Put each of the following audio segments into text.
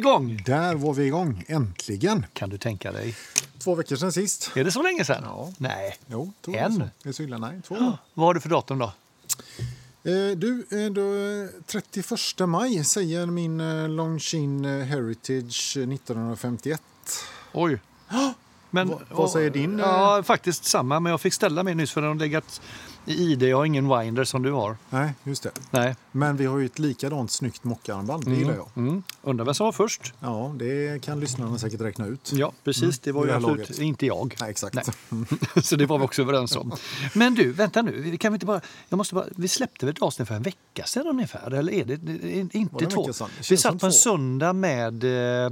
igång! Där var vi igång, äntligen. Kan du tänka dig? Två veckor sedan sist. Är det så länge sedan? Ja. Nej. Jo, två En? Det är så illa, nej. Två. Vad har du för datum då? Eh, du, eh, då, eh, 31 maj säger min eh, Longines Heritage eh, 1951. Oj. Men, Vad- vad säger din, eh? Ja, faktiskt samma. Men jag fick ställa mig nyss för den har legat i ID. Jag har ingen winder som du har. Nej, just det. Nej. Men vi har ju ett likadant snyggt mockarmband, det gillar jag. Mm. Undrar vem som var först? Ja, det kan lyssnarna säkert räkna ut. Ja, precis. Det var ju absolut laget. inte jag. Nej, exakt. Nej. Så det var vi också överens om. Men du, vänta nu. Kan vi, inte bara, jag måste bara, vi släppte väl ett avsnitt för en vecka sedan ungefär? Eller är det, det är inte två? Vi satt på en söndag med, eh,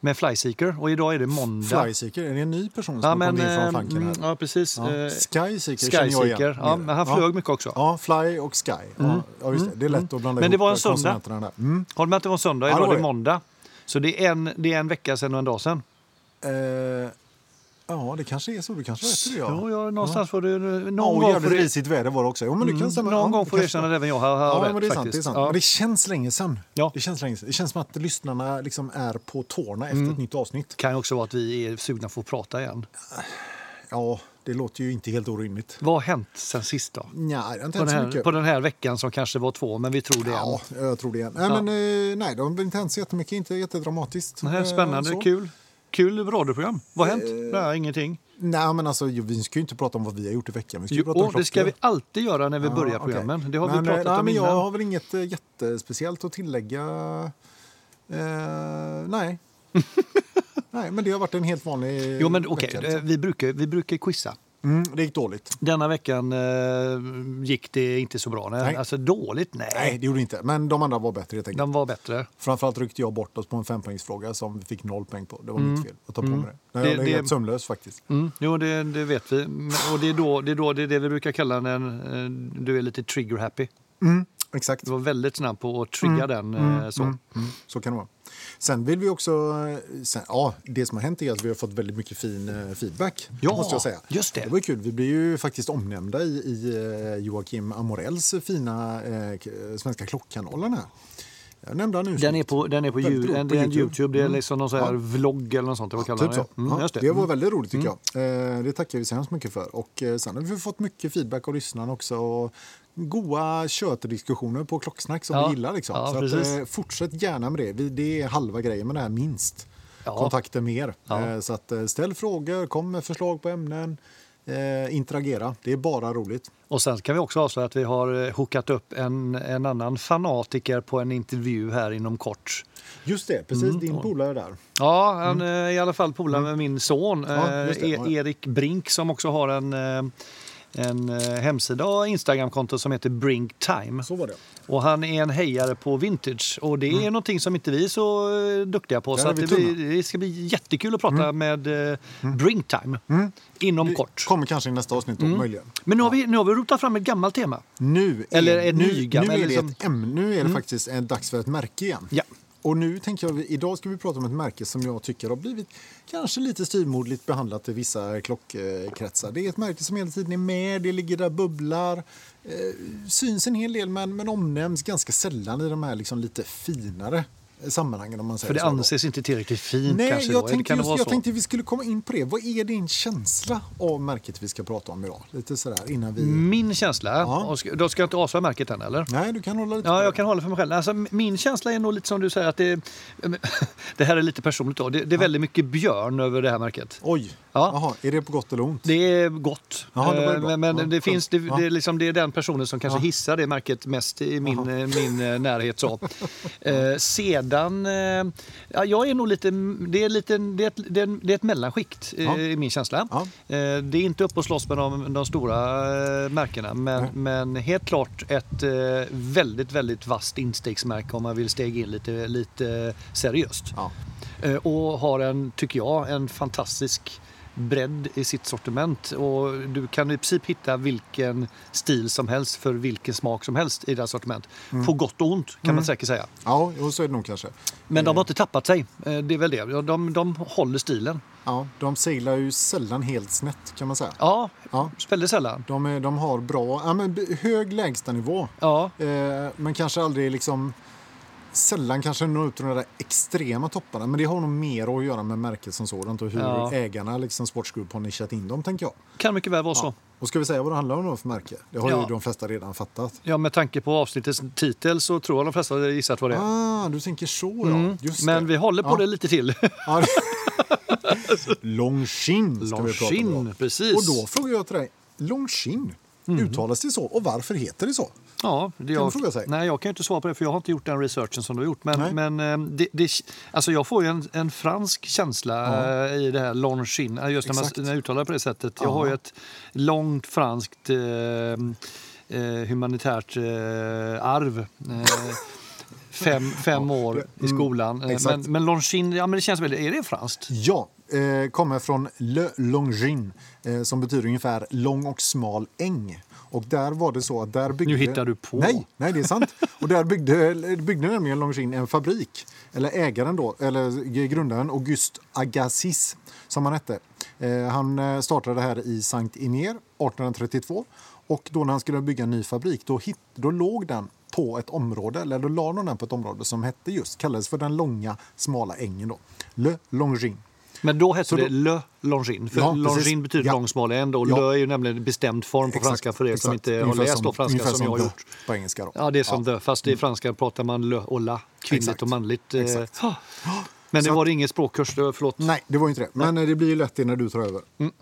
med Flyseeker och idag är det måndag. Flyseeker, är det en ny person som Ja, men, in från eh, här? mm, ja, precis. Ja. Eh, Skyseeker känner jag igen. Ja, men han flög mycket också. Ja, Fly och Sky. Ja, ja, just det. det är lätt att blanda Men det ihop var en söndag. där. Mm. Håll med att det var söndag, Ja, det idag var är det. måndag. Så det är en, det är en vecka sedan och en dag sedan. Eh, ja, det kanske är så. Du kanske rätt det. Ja, Ja. ja, någonstans får du... Någon Ja, gång får jävligt du, risigt väder var det också. Jo, men det kan mm, stämma. någon Ja, gång får du erkänna att även jag har, har Ja, rätt men det är sant. Det, är sant. Ja. Men det känns länge sedan. Ja. Det, känns länge sedan. det känns som att lyssnarna liksom är på tårna efter Mm. ett nytt avsnitt. kan också vara att vi är sugna på att prata igen. Ja, det låter ju inte helt orimligt. Vad har hänt sen sist då? Nej, har inte På den, här, mycket. på den här veckan som kanske var två, men vi tror det Ja, igen. jag tror det. igen. Nej, Ja. men, eh, nej, det har inte hänt så jättemycket. Inte jättedramatiskt. Här är Eh, spännande, så. kul. Kul radioprogram. Vad har hänt? Eh, Nej, ingenting. Nej, men alltså, vi ska ju inte prata om vad vi har gjort i veckan. Vi ska Jo, prata om det ska vi alltid göra när vi Ja, börjar programmen. Det har men, vi pratat eh, nej, om men innan. Jag har väl inget eh, jättespeciellt att tillägga. Eh, nej. nej, men det har varit en helt vanlig Jo, men okej, vecka. eh, liksom. vi, brukar, vi brukar quizza. Mm, det gick dåligt. Denna veckan eh, gick det inte så bra. Nej. Nej. Alltså dåligt? Nej. Nej, det gjorde inte. Men de andra var bättre helt enkelt. De var bättre. Framförallt ryckte jag bort oss på en fempoängsfråga som vi fick noll poäng på. Det var mitt fel att ta på mig det. Jag Det- är det- helt sömnlös faktiskt. Mm, jo, det, det vet vi. Och det är, då, det är då det är det vi brukar kalla när eh, du är lite trigger happy. Mm, exakt. Du var väldigt snabb på att trigga den. eh, så. Mm, så kan det vara. Sen vill vi också... eh, Sen, ja, det som har hänt är att vi har fått väldigt mycket fin eh, feedback. Ja, måste jag säga. just det. Det var ju kul. Vi blir ju faktiskt omnämnda i, i eh, Joakim Amorells fina eh, svenska klockkanalen här. Jag nämnde han nu. Den är på, den är på, en, på en YouTube. YouTube. Det är Mm. liksom någon sån här Ja. vlogg eller något sånt. Vad kallar Typ man så. det? Mm, ja, det. det. var väldigt roligt tycker jag. Eh, det tackar vi så hemskt mycket för. Och sen har vi fått mycket feedback av lyssnarna också. Och goa kötediskussioner på klocksnack som Ja. vi gillar. Liksom. Ja, så att, eh, fortsätt gärna med det. Vi, det är halva grejen med det här minst. Ja. Kontakter mer. Ja. Eh, så att, eh, ställ frågor, kom med förslag på ämnen. Eh, interagera. Det är bara roligt. Och sen kan vi också avslöja att vi har eh, hookat upp en, en annan fanatiker på en intervju här inom kort. Just det, precis. Mm. Din polare där. Ja, han är i alla fall polare med min son Mm. Ja, det. eh, Erik Brink som också har en, eh, en eh, hemsida och Instagramkonto som heter Brink Time. Så var det. Och han är en hejare på vintage och det är någonting som inte vi är så eh, duktiga på. Där så det, blir, det ska bli jättekul att prata med eh, Brink Time inom Det kort. kommer kanske i nästa avsnitt då, möjligen. Men nu har, vi, nu har vi rotat fram ett gammalt tema. Nu är, Eller ett nu, nygammalt, nu är det ett ämne. Nu är det faktiskt en dags för ett märke igen. Ja. Och nu tänker jag, idag ska vi prata om ett märke som jag tycker har blivit kanske lite styvmoderligt behandlat i vissa klockkretsar. Det är ett märke som hela tiden är med, det ligger där bubblar, eh, syns en hel del men, men omnämns ganska sällan i de här liksom lite finare sammanhangen om man säger För det så. då. anses inte tillräckligt fint Nej, kanske. jag då. tänkte, kan just, jag så? tänkte vi skulle komma in på det. Vad är din känsla av märket vi ska prata om idag? Lite sådär innan vi... Min känsla, Ja. och ska, då ska jag inte avslöja märket än eller? Nej, du kan hålla lite Ja, jag kan hålla för mig själv. Alltså, min känsla är nog lite som du säger att det, det här är lite personligt då. Det, det är väldigt mycket björn över det här märket. Oj, Ja. Jaha, är det på gott eller ont? Det är gott. Det. Men, men Ja, det, skönt. finns, det, Ja. det, är liksom, det är den personen som kanske Ja. hissar det märket mest i min, eh, min eh, närhet. Så. Eh, sedan, eh, ja, jag är nog lite, det är, lite, det är, ett, det är, ett mellanskikt eh, Ja. i min känsla. Ja. Eh, det är inte upp och slåss med de, de stora märkena men, men helt klart ett väldigt, väldigt vasst instegsmärke om man vill stega in lite, lite seriöst. Och har en, tycker jag, en fantastisk bredd i sitt sortiment. Och du kan i princip hitta vilken stil som helst för vilken smak som helst i deras sortiment. Mm. På gott och ont kan man säkert säga. Ja, jo, så är det nog kanske. Men de har inte tappat sig. Eh, Det är väl det. De, de håller stilen. Ja, de seglar ju sällan helt snett kan man säga. Ja, Ja. väldigt sällan. De, är, de har bra, ja, men hög lägstanivå. Ja, Eh, men kanske aldrig liksom sällan kanske når ut till de där extrema topparna. Men det har nog mer att göra med märket som sådant och hur Ja. ägarna, liksom Sports Group, har nischat in dem, tänker jag. Kan mycket väl vara så. Och ska vi säga vad det handlar om då för märke? Det har Ja. ju de flesta redan fattat. Ja, med tanke på avsnittets titel så tror jag de flesta har gissat vad det är. Ah, du tänker så ja. Mm. Men det. vi håller på Ja. det lite till. Ja. Longchin ska vi prata om. Longchin, precis. Och då frågar jag till dig, Longchin, uttalas det så? Och varför heter det så? Ja, det man jag, fråga sig. Nej, jag kan inte svara på det för jag har inte gjort den researchen som du har gjort. Nej. Men, men eh, det, det, alltså jag får ju en, en fransk känsla Ja. eh, i det här Longchin. Eh, Just när man, när jag uttalar på det sättet. Jag Ja. har ju ett långt franskt eh, eh, humanitärt eh, arv. Eh, fem, fem år i Mm, skolan. Exakt. men, men Longchin, ja men det känns väl, är det franskt? Ja, eh, kommer från Le Longin eh, som betyder ungefär lång och smal äng. Och där var det så att där byggde... Nu hittar du på. Nej, nej det är sant. Och där byggde, byggde nämligen Longin en fabrik. Eller ägaren då, eller grundaren Auguste Agassiz som han hette. Eh, han eh, startade här i Saint Inier 1832. Och då när han skulle bygga en ny fabrik då, hit, då låg den på ett område, eller då la de den på ett område som hette just, kallades för den långa smala ängen då. Le Longin. Men då hette det Le Longin. För Ja, precis. Longin betyder Ja. lång, smal änd och Ja. Le är ju nämligen en bestämd form på Exakt, franska för er som inte har Ungefär läst som- franska ungefär som jag har gjort. På engelska då. Ja, det är som Ja. the, fast i franska pratar man Le och La, kvinnligt Exakt. och manligt. eh. Exakt. Men det var ingen språkkurs, var- förlåt. Nej, det var inte det. Men eh, det blir ju lätt det när du tar över. Mm.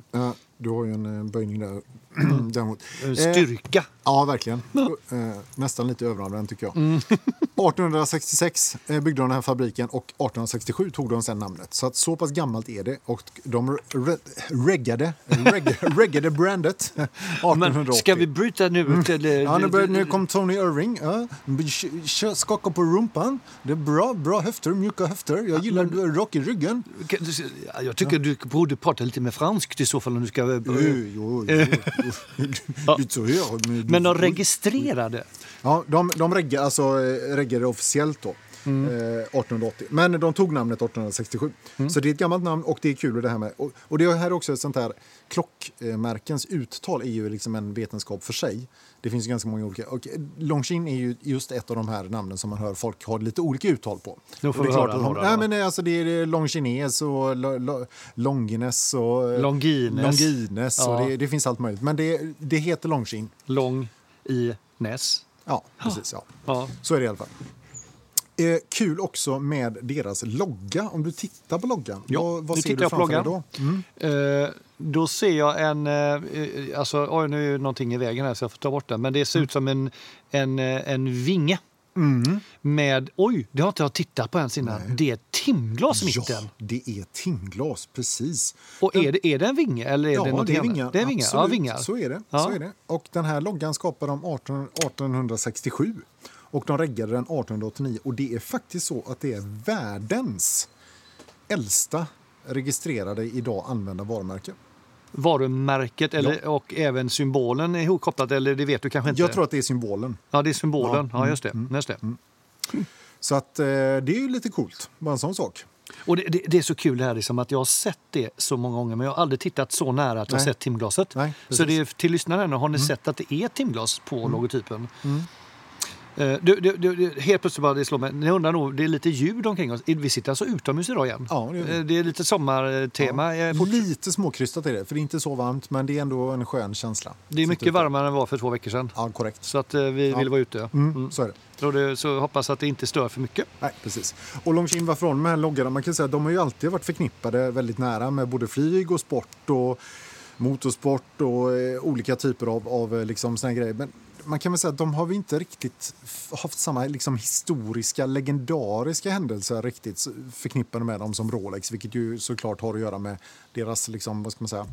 Eh, du har ju en eh, böjning där däremot. En Eh, Styrka. Ja, verkligen. Eh, nästan lite överanvänd tycker jag. Mm. 1866 eh, byggde de den här fabriken och 1867 tog de sen namnet. Så att så pass gammalt är det. Och de re reggade, reg reggade brandet 1880. Men ska vi bryta nu eh, Ja, nu, började, nu kom Tony Irving. Ja, skaka på rumpan. Det är bra, bra höfter, mjuka höfter. Jag gillar rak i ryggen. Ja, Jag tycker du borde prata lite med franskt i så fall om du ska... Jo, jo, jo. Här, men- de registrerade. Ja, de, de reggade, alltså, eh, reggade officiellt då. Mm. Eh, 1880. Men de tog namnet 1867. Så det är ett gammalt namn och det är kul det här med. Och, och det är här också ett sånt här klockmärkens uttal är ju liksom en vetenskap för sig. Det finns ganska många olika. Och Longines är ju just ett av de här namnen som man hör folk har lite olika uttal på. Nu får det är vi höra att de- några, Nej, va? men alltså det är Longines och lo, lo, Longines och Longines. Longines Ja. och det, det finns allt möjligt. Men det, det heter Longines. Lång i näs. Ja, precis. Ja. Ja. Så är det i alla fall. Eh, kul också med deras logga. Om du tittar på loggan, Ja, vad, vad nu ser tittar du jag på framför dig då? Mm. Eh, då ser jag en... Eh, alltså, oj, nu är ju någonting i vägen här så jag får ta bort den. Men det ser ut som en, en, eh, en vinge. Mm. Med... Oj, det har inte jag tittat på ens innan. Det är timglas i Ja, mitten. det är timglas, precis. Och är det, är det en vinge eller är ja, det något det är vingar. Det är vingar. Ja, Absolut, vingar. Så är det. Ja. Så är det. Och den här loggan skapade de 18, 1867 och de reggade den 1889. Och det är faktiskt så att det är världens äldsta registrerade idag använda varumärke. Varumärket eller, och även symbolen är ihopkopplat eller det vet du kanske inte? Jag tror att det är symbolen. Ja, det är symbolen. Ja, Ja, just det. Just det. Så att, eh, det är ju lite coolt, bara en sån sak. Och det, det, det är så kul det här liksom att jag har sett det så många gånger men jag har aldrig tittat så nära att jag Nej. sett timglaset. Nej, så. Mm. det är till lyssnarna har ni sett att det är timglas på logotypen? Eh, Du, du, du, helt plötsligt bara det slår mig, ni undrar nog, det är lite ljud omkring oss. Vi sitter alltså utomhus idag igen. Ja, det vi. Eh, det är lite sommartema. Fort- Lite småkrystat är det, för det är inte så varmt, men det är ändå en skön känsla. Det är mycket varmare än det var för två veckor sedan. Ja, korrekt. Så att eh, vi Ja. vill vara ute. Mm, Så är det. Och det, så hoppas att det inte stör för mycket. Nej, precis. Och Longines har de här loggarna? Man kan säga de har ju alltid varit förknippade väldigt nära med både flyg och sport och motorsport och olika typer av, av liksom såna grejer. Men man kan väl säga att de har vi inte riktigt haft samma liksom, historiska, legendariska händelser riktigt förknippade med dem som Rolex, vilket ju såklart har att göra med deras, liksom, vad ska man säga,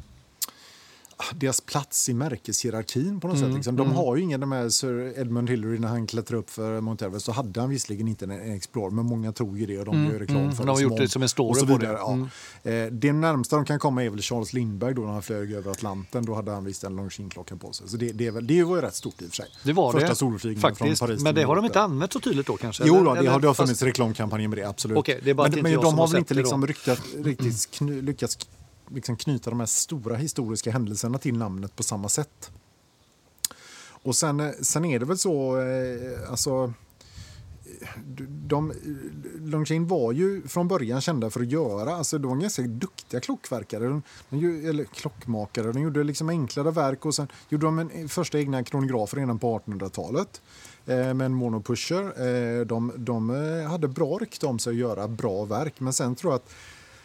deras plats i märkeshierarkin på något Mm, sätt. Liksom. De har ju ingen, de här Sir Edmund Hillary när han klättrade upp för Mount Everest så hade han visserligen inte en, Explorer men många tror ju det och de gör reklam mm. för De har gjort det om- som en story och på det. Mm. Ja. Eh, det närmsta de kan komma är väl Charles Lindbergh då när han flög över Atlanten. Då hade han visst en Longines-klocka på sig. Så det, det, väl, det var ju rätt stort i och för sig. Det var Första det. solflygningen Faktiskt. från Paris Men det har de inte använt så tydligt då kanske? Jo, eller- då, det har, det har fast- funnits reklamkampanjer med det, absolut. Okej, det men men de har väl inte liksom riktigt lyckats liksom knyta de här stora historiska händelserna till namnet på samma sätt. Och sen, eh, sen är det väl så, eh, alltså eh, de, eh, Longchain var ju från början kända för att göra, alltså de var ganska duktiga klockverkare, de, de, eller klockmakare. De gjorde liksom enklare verk och sen gjorde de en första egna kronografer redan på 1800-talet eh, med en monopusher. Eh, de, de hade bra rykte om sig att göra bra verk, men sen tror jag att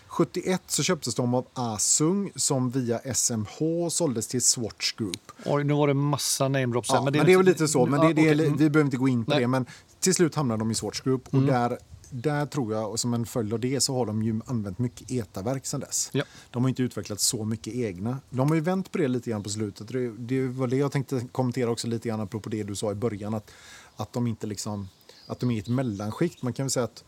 71 så köptes de av Asung som via SMH såldes till Swatch Group. Oj, nu var det massa namedrops. Ja, men det är, men det är väl lite så, men det, det är, vi behöver inte gå in på Nej. det. Men till slut hamnade de i Swatch Group och mm. där, där tror jag, och som en följd av det, så har de ju använt mycket ETA-verk sedan dess. Ja. De har inte utvecklat så mycket egna. De har ju vänt på det lite grann på slutet. Det, det var det jag tänkte kommentera också lite grann apropå det du sa i början, att, att de inte liksom, att de är ett mellanskikt. Man kan väl säga att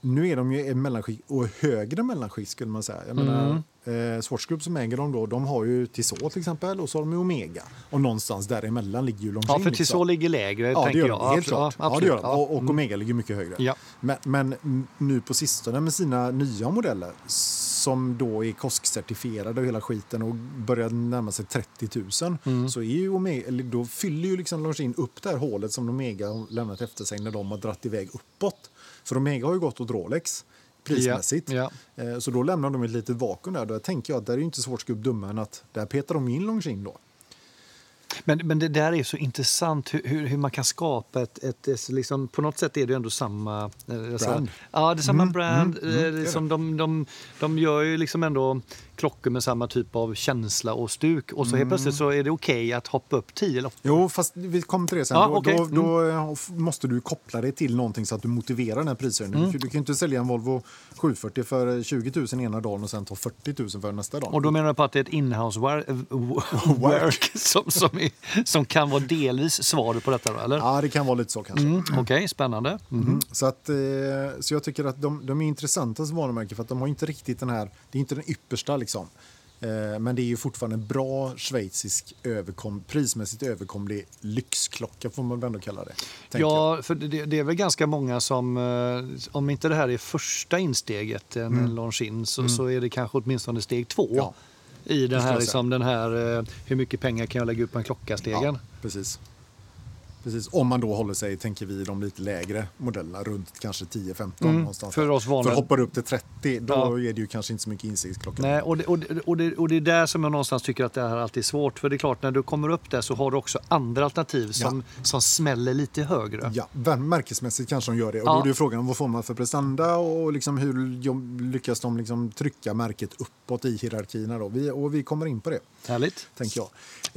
nu är de ju mellanskikt och högre mellanskikt skulle man säga. Jag menar, mm. eh, Swatch som äger dem då, de har ju Tissot till exempel och så har de ju Omega. Och någonstans däremellan ligger ju Longines. Ja, för Tissot ligger lägre ja, tänker det gör de. Helt klart. Ja, ja, det gör de. Och, och mm. Omega ligger mycket högre. Ja. Men, men nu på sistone med sina nya modeller som då är KOSK-certifierade och hela skiten och börjar närma sig 30 000 mm. så är ju Omega, eller då fyller ju liksom Longines upp det här hålet som Omega lämnat efter sig när de har dratt iväg uppåt. För Omega har ju gått åt Rolex prismässigt. Ja. Eh, så då lämnar de ett litet vakuum där. Då tänker jag att det är inte svårt skubb dumma än att där petar de in Longines då. Men, men det där är så intressant hur, hur, hur man kan skapa ett... ett, ett liksom, på något sätt är det ändå samma... Eh, brand. Ja, det är samma mm, brand. Mm, mm, liksom, de, de, de gör ju liksom ändå klockor med samma typ av känsla och stuk. Och så mm. helt plötsligt så är det okej okay att hoppa upp 10 eller Jo, fast vi kommer till det sen. Ja, då, okay. då, då mm. måste du koppla det till någonting så att du motiverar den här prishöjningen. Mm. Du kan inte sälja en Volvo 740 för 20 000 ena dagen och sen ta 40 000 för nästa dag. Och då menar du på att det är ett inhouse work, work som, som, är, som kan vara delvis svaret på detta? Eller? Ja, det kan vara lite så kanske. Mm. Okej, okay, spännande. Mm. Så, att, eh, så jag tycker att de, de är intressanta som varumärken för att de har inte riktigt den här, det är inte den yppersta liksom. Eh, men det är ju fortfarande en bra schweizisk överkom, prismässigt överkomlig lyxklocka får man väl ändå kalla det. Ja, jag. för det, det, är väl ganska många som, eh, om inte det här är första insteget, en mm. Longines, så, mm. så är det kanske åtminstone steg två. Ja. I den här, liksom, den här, eh, hur mycket pengar kan jag lägga upp på en klocka-stegen. Ja, precis. Precis, om man då håller sig, tänker vi, de lite lägre modellerna, runt kanske 10-15 mm, någonstans. För oss vanliga. För hoppar upp till 30, då ja. är det ju kanske inte så mycket insiktsklocka. Nej, och det, och, det, och, det, och det är där som jag någonstans tycker att det här alltid är svårt. För det är klart, när du kommer upp där så har du också andra alternativ som, ja. som smäller lite högre. Ja, märkesmässigt kanske de gör det. Och ja. då är det frågan, vad får man för prestanda och liksom hur lyckas de liksom trycka märket uppåt i hierarkierna då? Vi, och vi kommer in på det. Härligt. Tänker jag.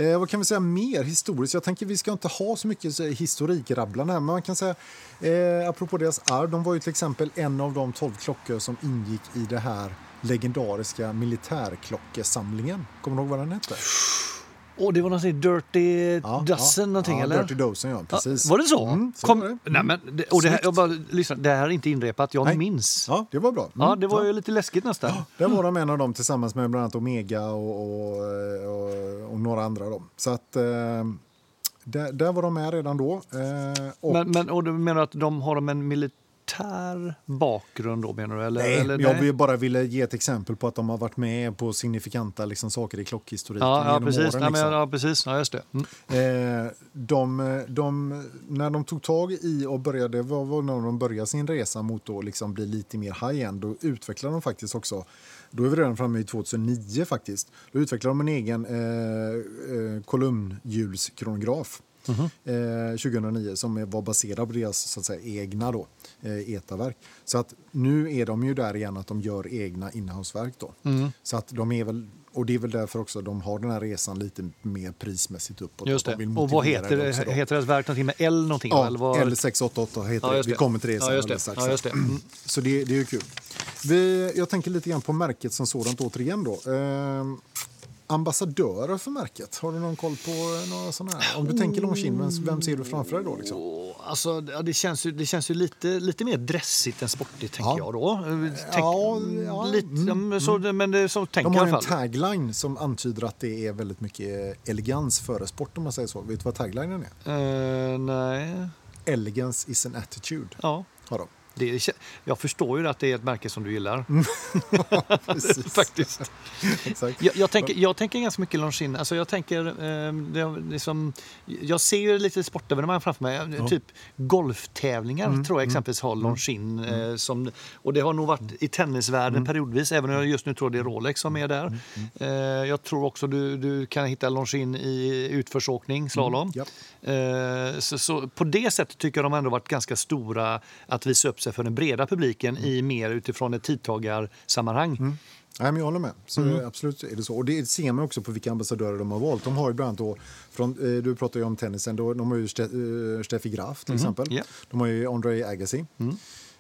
Eh, vad kan vi säga mer historiskt? Jag tänker vi ska inte ha så mycket historikrabblande här, men man kan säga eh, apropå deras arv, de var ju till exempel en av de tolv klockor som ingick i det här legendariska militärklockesamlingen. Kommer du ihåg vad den hette? Och det var någonting Dirty ja, Dozen ja, någonting ja, eller? Dirty Dozen ja, precis. Ja, var det så? Mm, så Kom, det. Nej, men, det, och det här, jag bara, lyssna, det här är inte inrepat, jag Nej. minns. Ja, det var bra. Mm, ja, det var ju lite läskigt nästan. Ja, där var de en av dem tillsammans med bland annat Omega och, och, och, och några andra. Då. Så att... Eh, där, där, var de med redan då. Eh, och... Men, men, och du menar att de har de en militär militär bakgrund då menar du? Eller, nej, eller, jag nej? bara ville ge ett exempel på att de har varit med på signifikanta liksom, saker i klockhistoriken ja, ja, precis. Åren, liksom. ja, precis. Ja, just det. Mm. Eh, de, de, när de tog tag i och började, var, var när de började sin resa mot att liksom bli lite mer high-end, då utvecklade de faktiskt också då är vi redan framme i 2009 faktiskt. Då utvecklade de en egen eh, eh, kolumnhjulskronograf. Mm -hmm. eh, 2009 som var baserad på deras så att säga, egna då, eh, etaverk. Så att nu är de ju där igen att de gör egna innehavsverk. Då. Mm. Så att de är väl, och det är väl därför också de har den här resan lite mer prismässigt uppåt. Just det. Och vad heter det? Heter deras verk någonting med L någonting? Ja, L688 heter ja, det. Vi kommer till det sen. Ja, just det. Ja, just det. Mm. Så det, det är ju kul. Vi, jag tänker lite grann på märket som sådant återigen då. Eh, ambassadörer för märket? Har du någon koll på några sådana här? Om du tänker Longines, vem ser du framför dig då? Liksom? Alltså, det, känns ju, det känns ju lite, lite mer dressigt än sportigt, tänker ja. jag då. Tänk, ja, ja. Lite, mm, så, mm. men så tänker De har en tagline som antyder att det är väldigt mycket elegans före sport, om man säger så. Vet du vad taglinen är? Uh, nej. Elegance is an attitude. Ja. Har de. Det, jag förstår ju att det är ett märke som du gillar. Faktiskt. jag, jag, tänker, jag tänker ganska mycket Longines. Alltså jag, tänker, eh, det, liksom, jag ser ju lite sportevenemang framför mig. Ja. Typ golftävlingar mm, tror jag mm, exempelvis har mm, Longines. Mm. Eh, som, och det har nog varit i tennisvärlden mm. periodvis, även om jag just nu tror det är Rolex som är där. Mm. Eh, jag tror också du, du kan hitta Longines i utförsåkning, slalom. Ja. Eh, så, så, på det sättet tycker jag de ändå varit ganska stora att visa upp sig för den breda publiken i mer utifrån ett tidtagarsammanhang. Mm. Nej, men jag håller med. Så mm. Absolut är det så. Och det ser man också på vilka ambassadörer de har valt. De har ju bland annat då, från, eh, du pratar ju om tennisen, då, de har ju Ste, uh, Steffi Graf till mm. exempel. Yeah. De har ju André Agassi. Mm.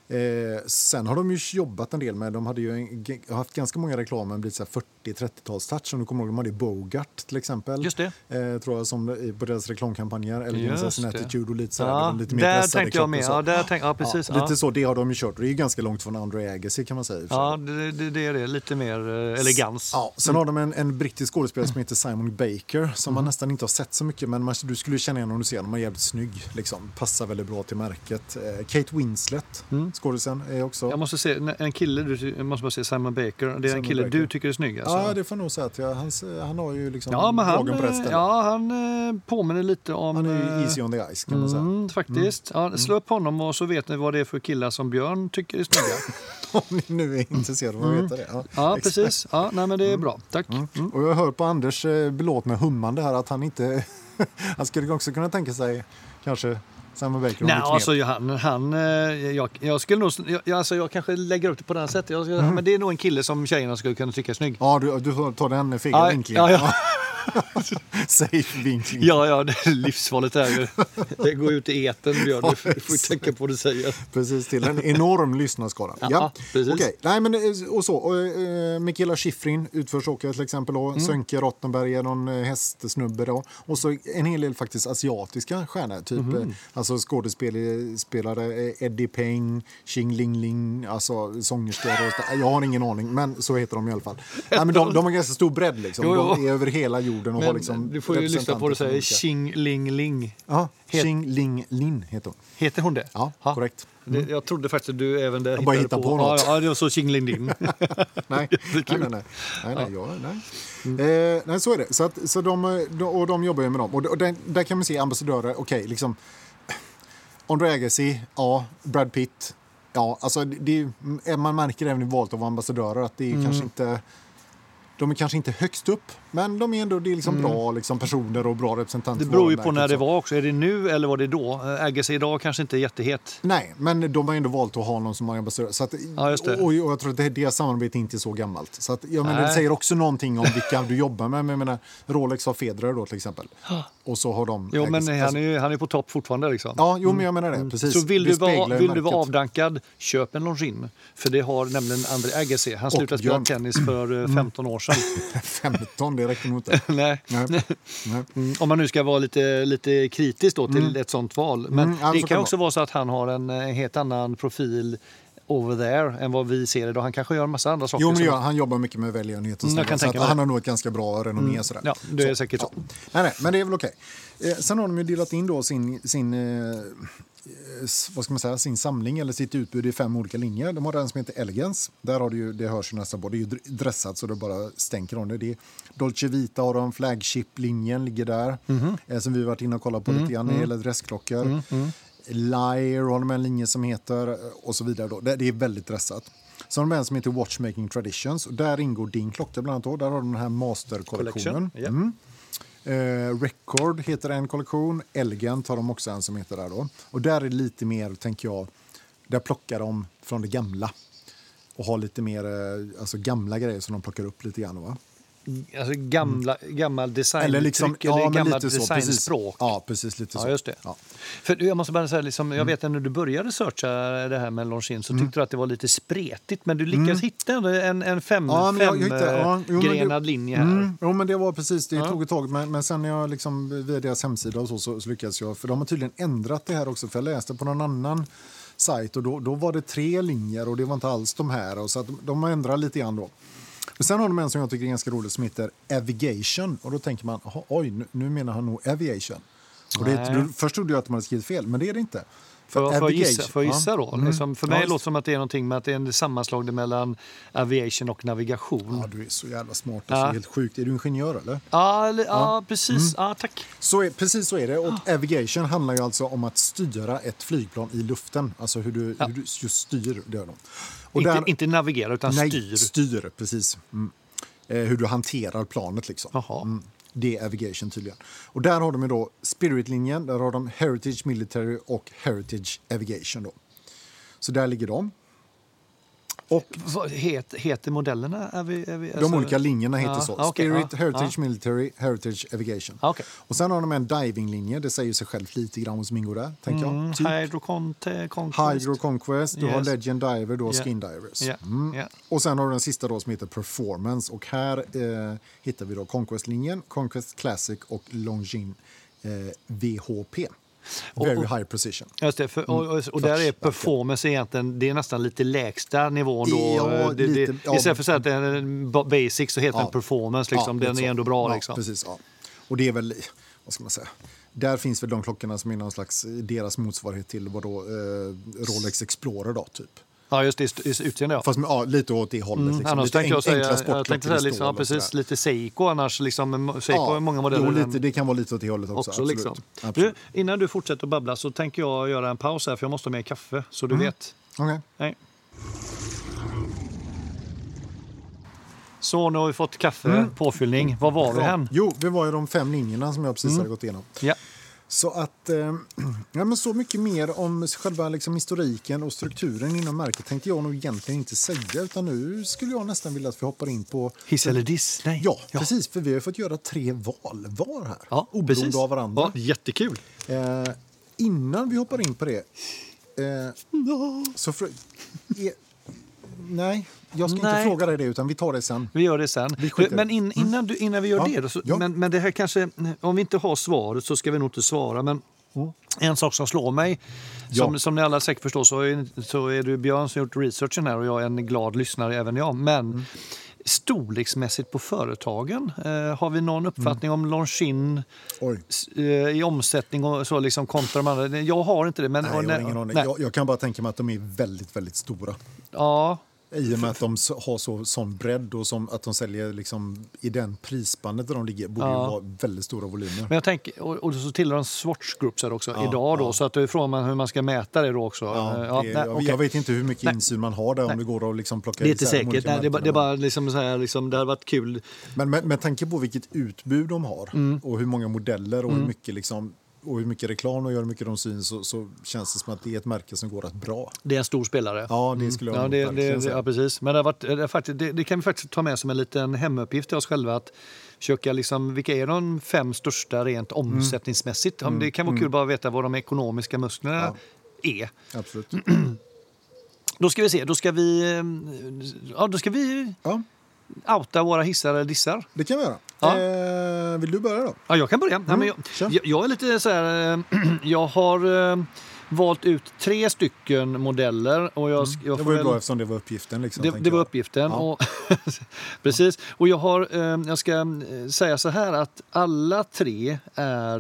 Eh, sen har de ju jobbat en del med, de hade ju en, haft ganska många reklamer, blivit 40-30-talstouch. Om du kommer ihåg, de hade Bogart till exempel. Just det. Eh, tror jag, som, på deras reklamkampanjer. Eller Attitude och lite så ja, lite mer där tänkte jag med. Ja, där tänk, ja, precis. Ja, lite så, det har de ju kört. Det är ganska långt från Andre Agassi kan man säga. Ja, det, det, det, är det. Lite mer eh, elegans. Ja, sen har de en, en brittisk skådespelare som heter Simon Baker som mm. man nästan inte har sett så mycket men man, du skulle känna igen om du ser honom. Han är jävligt snygg. Liksom. Passar väldigt bra till märket. Eh, Kate Winslet, mm. Skådisen, är också. Jag måste se, en kille, du måste bara se Simon Baker. Det är Simon en kille Baker. du tycker är snygg alltså. Ja, det får nog säga att jag, han, han har ju liksom ja, men han, på rätt ställe. Ja, han eh, påminner lite om... Han är ju eh, easy on the ice kan man säga. Mm, faktiskt. Mm. Ja, slå upp honom och så vet ni vad det är för killar som Björn tycker är snygga. om ni nu är intresserade av att mm. veta det. Ja, ja precis. Ja, nej, men det är mm. bra. Tack. Mm. mm. Och jag hör på Anders eh, belåtna hummande här att han inte... han skulle också kunna tänka sig kanske Simon Baker Nej, alltså, han, han, eh, jag, jag skulle nog, jag, alltså, jag kanske lägger upp det på det här sättet. Jag, mm. Men det är nog en kille som tjejerna skulle kunna tycka är snygg. Ja, du, du tar den fel ja, vinklingen. Ja, ja. Safe vinkling. Ja, ja, det är livsfarligt. Här. Det går ut i eten, Björn. Du får tänka på vad du säger. Precis, till en enorm lyssnarskara. Ja, ja. precis. Okay. Nej, men, eh, och så. Och, uh, Mikaela Schifrin, utförsåkare till exempel. Då. Mm. Sönke Rottenberg är någon uh, hästsnubbe. Då. Och så en hel del faktiskt asiatiska stjärnor. Typ mm. Alltså skådespelare Eddie Peng, Xing Ling Ling, alltså sångerskor. Jag har ingen aning, men så heter de i alla fall. Nej, men de, de har ganska stor bredd. Liksom. Jo, jo. De är över hela jorden. Och men, har liksom du får ju lyssna på det och säga Xing Ling Ling. Ja, Xing Ling Lin heter hon. Heter hon det? Ja, ha. korrekt. Mm. Jag trodde faktiskt att du även där jag bara hittade på, på något. Ja, ja, så Xing Ling Lin. nej, nej, nej, nej. nej, nej, ja. nej. Mm. Eh, nej, så är det. Så, att, så de, och de jobbar ju med dem. Och, och där, där kan man se ambassadörer, okej, okay, liksom Andre Agassi, ja, Brad Pitt, ja, alltså det, man märker även i valet av ambassadörer att det är mm. kanske inte de är kanske inte högst upp, men de är ändå det är liksom mm. bra liksom, personer och bra representanter. Det beror ju på när det var också. Är det nu eller var det då? Äger sig idag kanske inte är jättehet. Nej, men de har ändå valt att ha någon som ambassadör. Så att, ja, och, och, jag tror att det, det samarbetet inte är så gammalt. Så att, jag menar, det säger också någonting om vilka du jobbar med. Jag menar, Rolex har Federer då till exempel. Och så har de... Jo, men han är, han är på topp fortfarande liksom. Ja, jo, men jag menar det. Mm. Precis. Så vill, du vara, vill du vara avdankad, köp en Longines. För det har nämligen André Agassi. Han slutade spela tennis för 15 eh, år sedan. 15, det räcker nog inte. Nej. Nej. Nej. Mm, om man nu ska vara lite, lite kritisk då till mm. ett sånt val. Men mm, ja, det kan också vara så att han har en, helt annan profil over there än vad vi ser idag. Han kanske gör en massa andra saker. Jo, men ja, han jobbar mycket med välgörenhet och mm, så han har nog ett ganska bra renommé. Mm. Sådär. Ja, det är så, säkert så. Ja. Nej, nej, men det är väl okej. Okay. Eh, sen har de ju delat in då sin, sin eh, vad ska man säga, sin samling eller sitt utbud i fem olika linjer. De har den som heter Elegance. Där har det, ju, det hörs ju nästan på. Det är ju dressat så det bara stänker om det. det är Dolce Vita har de, flagship-linjen ligger där. Mm -hmm. eh, som vi varit inne och kollat på mm -hmm. lite grann när det mm. gäller dressklockor. Mm -hmm. Liar har de en linje som heter eh, och så vidare. Då. Det, det är väldigt dressat. Så har de en som heter Watchmaking Traditions och där ingår din klocka bland annat. Då. Där har de den här masterkollektionen. Yeah. Mm. Eh, Record heter en kollektion. Elegant har de också en som heter där. Då. Och där är det lite mer, tänker jag, där plockar de från det gamla. Och har lite mer eh, alltså gamla grejer som de plockar upp lite grann. Va? Alltså gamla, mm. gammal design eller, liksom, eller ja, gammalt designspråk. Ja, precis. Lite ja, så. Just det. Ja. För jag måste bara säga, liksom, jag mm. vet att när du började searcha det här med Longines så mm. tyckte du att det var lite spretigt. Men du lyckades mm. hitta en, en fem, ja, fem ja, jo, grenad linje här. Mm, jo, men det var precis. Det tog ett tag. Men, men sen när jag liksom, via deras hemsida och så, så, så lyckades jag. För de har tydligen ändrat det här också. För jag läste på någon annan sajt och då, då var det tre linjer och det var inte alls de här. Och så att de har ändrat lite grann då. Men sen har de en som jag tycker är ganska rolig som heter Avigation. Och då tänker man, oj, nu, nu menar han nog Aviation. Och det, då, först trodde jag att de hade skrivit fel, men det är det inte. Jag, får jag gissa, jag gissa då? Mm. Liksom, för mig ja, låter det som att det är någonting med att det är en sammanslagning mellan aviation och navigation. Ja, du är så jävla smart. Det är ja. helt sjukt. Är du ingenjör eller? Ja, eller, ja. precis. Mm. Tack. Så är, precis så är det. Och aviation handlar ju alltså om att styra ett flygplan i luften. Alltså hur du, hur du just styr det. Och inte, där, inte navigera, utan nej, styr. styr, precis. Mm. Eh, hur du hanterar planet. Liksom. Mm. Det är Avigation tydligen. Och där har de då Spirit-linjen, där har de Heritage Military och Heritage Avigation. Då. Så där ligger de. Och, Vad heter, heter modellerna? Är vi, är vi, alltså, de olika linjerna heter ja, så. Okay, Spirit, ja, Heritage ja. Military, Heritage Aviation. Okay. Och sen har de en divinglinje, det säger sig självt lite grann som ingår där. Tänker mm, jag. Typ. Hydro Conquest. Hydro Conquest, du yes. har Legend Diver, du har yeah. Skin Divers. Yeah. Mm. Yeah. Och sen har du den sista då som heter Performance och här eh, hittar vi då Conquest-linjen, Conquest Classic och Longines eh, VHP. Very och, high precision. Just det, för, och, och, och där är performance egentligen det är nästan lite lägsta nivån. Då. Ja, det, lite, det, ja, istället för att säga att det är en basic så heter ja, den performance. Liksom. den är ändå bra. liksom. precis, ja. Och det är väl, vad ska man säga, där finns väl de klockorna som är någon slags deras motsvarighet till vad då, eh, Rolex Explorer då, typ. Ja, just det, just utseende ja. Fast ja, lite åt det hållet. Mm, liksom. Annars lite jag säga, jag tänkte säga liksom, ja, precis, lite Seiko annars. Liksom, Seiko ja, har många modeller. Jo, lite, det kan vara lite åt det hållet också. också. Liksom. Du, innan du fortsätter att babbla så tänker jag göra en paus här för jag måste ha med kaffe så du mm. vet. Okay. Nej. Så nu har vi fått kaffe, mm. påfyllning. Var var vi än? Jo, vi var i de fem linjerna som jag precis mm. hade gått igenom. Ja. Så att, eh, ja, men så mycket mer om själva liksom, historiken och strukturen inom märket tänkte jag nog egentligen inte säga. Utan nu skulle jag nästan vilja att vi hoppar in på... Hiss eller diss? Nej. Ja, ja, precis. För vi har fått göra tre val var här. Ja, oberoende precis. av varandra. Ja, jättekul. Eh, innan vi hoppar in på det eh, så... För, eh, nej, jag ska Nej. inte fråga dig det, utan vi tar det sen. Vi gör det sen. Men in, mm. innan, du, innan vi gör ja. det, då, så, ja. men, men det här kanske, om vi inte har svaret så ska vi nog inte svara. Men mm. en sak som slår mig, ja. som, som ni alla säkert förstår så är, så är det Björn som gjort researchen här och jag är en glad lyssnare, även jag. Men mm. storleksmässigt på företagen, eh, har vi någon uppfattning mm. om Longines eh, i omsättning och så liksom kontra de andra? Jag har inte det. Men, nej, jag, har ingen aning. Jag, jag, kan bara tänka mig att de är väldigt, väldigt stora. Ja, i och med att de har så, sån bredd och som, att de säljer liksom, i den prisspannet där de ligger borde ja. ju vara väldigt stora volymer. Men jag tänker, och, och så tillhör de Swatch Groups här också ja, idag då, ja. så att då är frågan hur man ska mäta det då också. Ja, det, ja, nej, jag, okay. jag, vet inte hur mycket nej. insyn man har där om det går att liksom plocka Det är inte säkert, nej, det, det, är bara liksom så här, liksom, det hade varit kul. Men med, med tanke på vilket utbud de har mm. och hur många modeller och mm. hur mycket liksom och hur mycket reklam de gör, hur mycket de syns så, så, känns det som att det är ett märke som går rätt bra. Det är en stor spelare. Ja, det skulle jag mm. ja, det, det, ja, precis. Men det, varit, det, det, kan vi faktiskt ta med som en liten hemuppgift till oss själva. Att försöka liksom, vilka är de fem största rent mm. omsättningsmässigt? Mm. Det kan vara kul mm. bara att veta vad de ekonomiska musklerna ja. är. Absolut. Då ska vi se, då ska vi... Ja, då ska vi... Ja outa våra hissar eller dissar? Det kan vi göra. Ja. Eh, vill du börja då? Ja, jag kan börja. Mm. Ja, jag, jag, jag, är lite så här... Eh, jag har eh, valt ut tre stycken modeller. Och jag, mm. jag det var ju bra eftersom det var uppgiften. Liksom, det, det var uppgiften. Ja. Och precis. Och jag, har, jag ska säga så här att alla tre är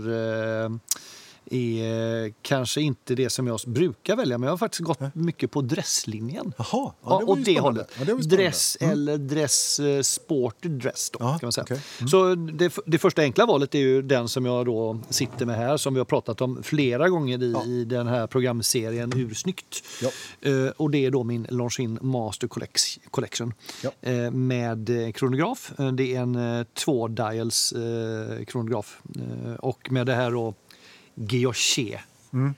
är kanske inte det som jag brukar välja, men jag har faktiskt gått mycket på dresslinjen. Jaha, ja, det ja, åt det hållet. Ja, det dress mm. eller dress uh, sporty dress. Då, kan man säga. Okay. Mm. Så det, det, första enkla valet är ju den som jag då sitter med här, som vi har pratat om flera gånger i, i den här programserien Ursnyggt. Ja. Uh, och det är då min Longines Master Collection uh, med kronograf. Det är en två dials kronograf och med det här då Guilloché. Mm.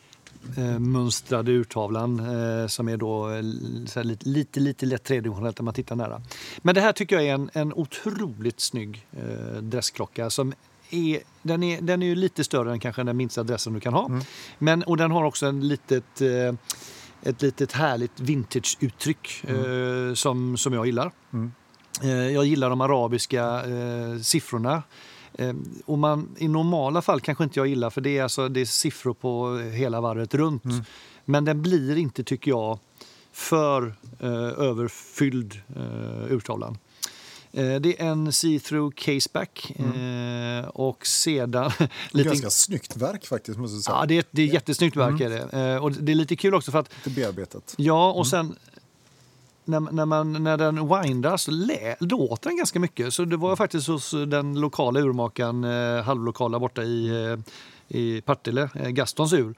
Eh, mönstrade urtavlan eh, som är då eh, lite, lite, lite lätt tredimensionellt när man tittar nära. Men det här tycker jag är en, en otroligt snygg eh, dressklocka som är, den, är, den är ju lite större än kanske den minsta dressen du kan ha. Mm. Men, och den har också en litet, eh, ett litet härligt vintageuttryck mm. eh, som, som jag gillar. Mm. Jag gillar de arabiska siffrorna och man, I normala fall kanske inte jag gillar för det är, alltså, det är siffror på hela varvet runt. Mm. Men den blir inte, tycker jag, för eh, överfylld eh, urtavlan. Eh, det är en see-through caseback mm. och sedan... lite... Ganska snyggt verk faktiskt måste jag säga. Ja, det är, det är jättesnyggt verk mm. är det. Och det är lite kul också för att... Lite bearbetat. Ja, och mm. sen när, när, man, när den windar så lä, låter den ganska mycket. Så det var faktiskt hos den lokala urmakaren, eh, halvlokala borta i, eh, i Partille, eh, Gastons ur.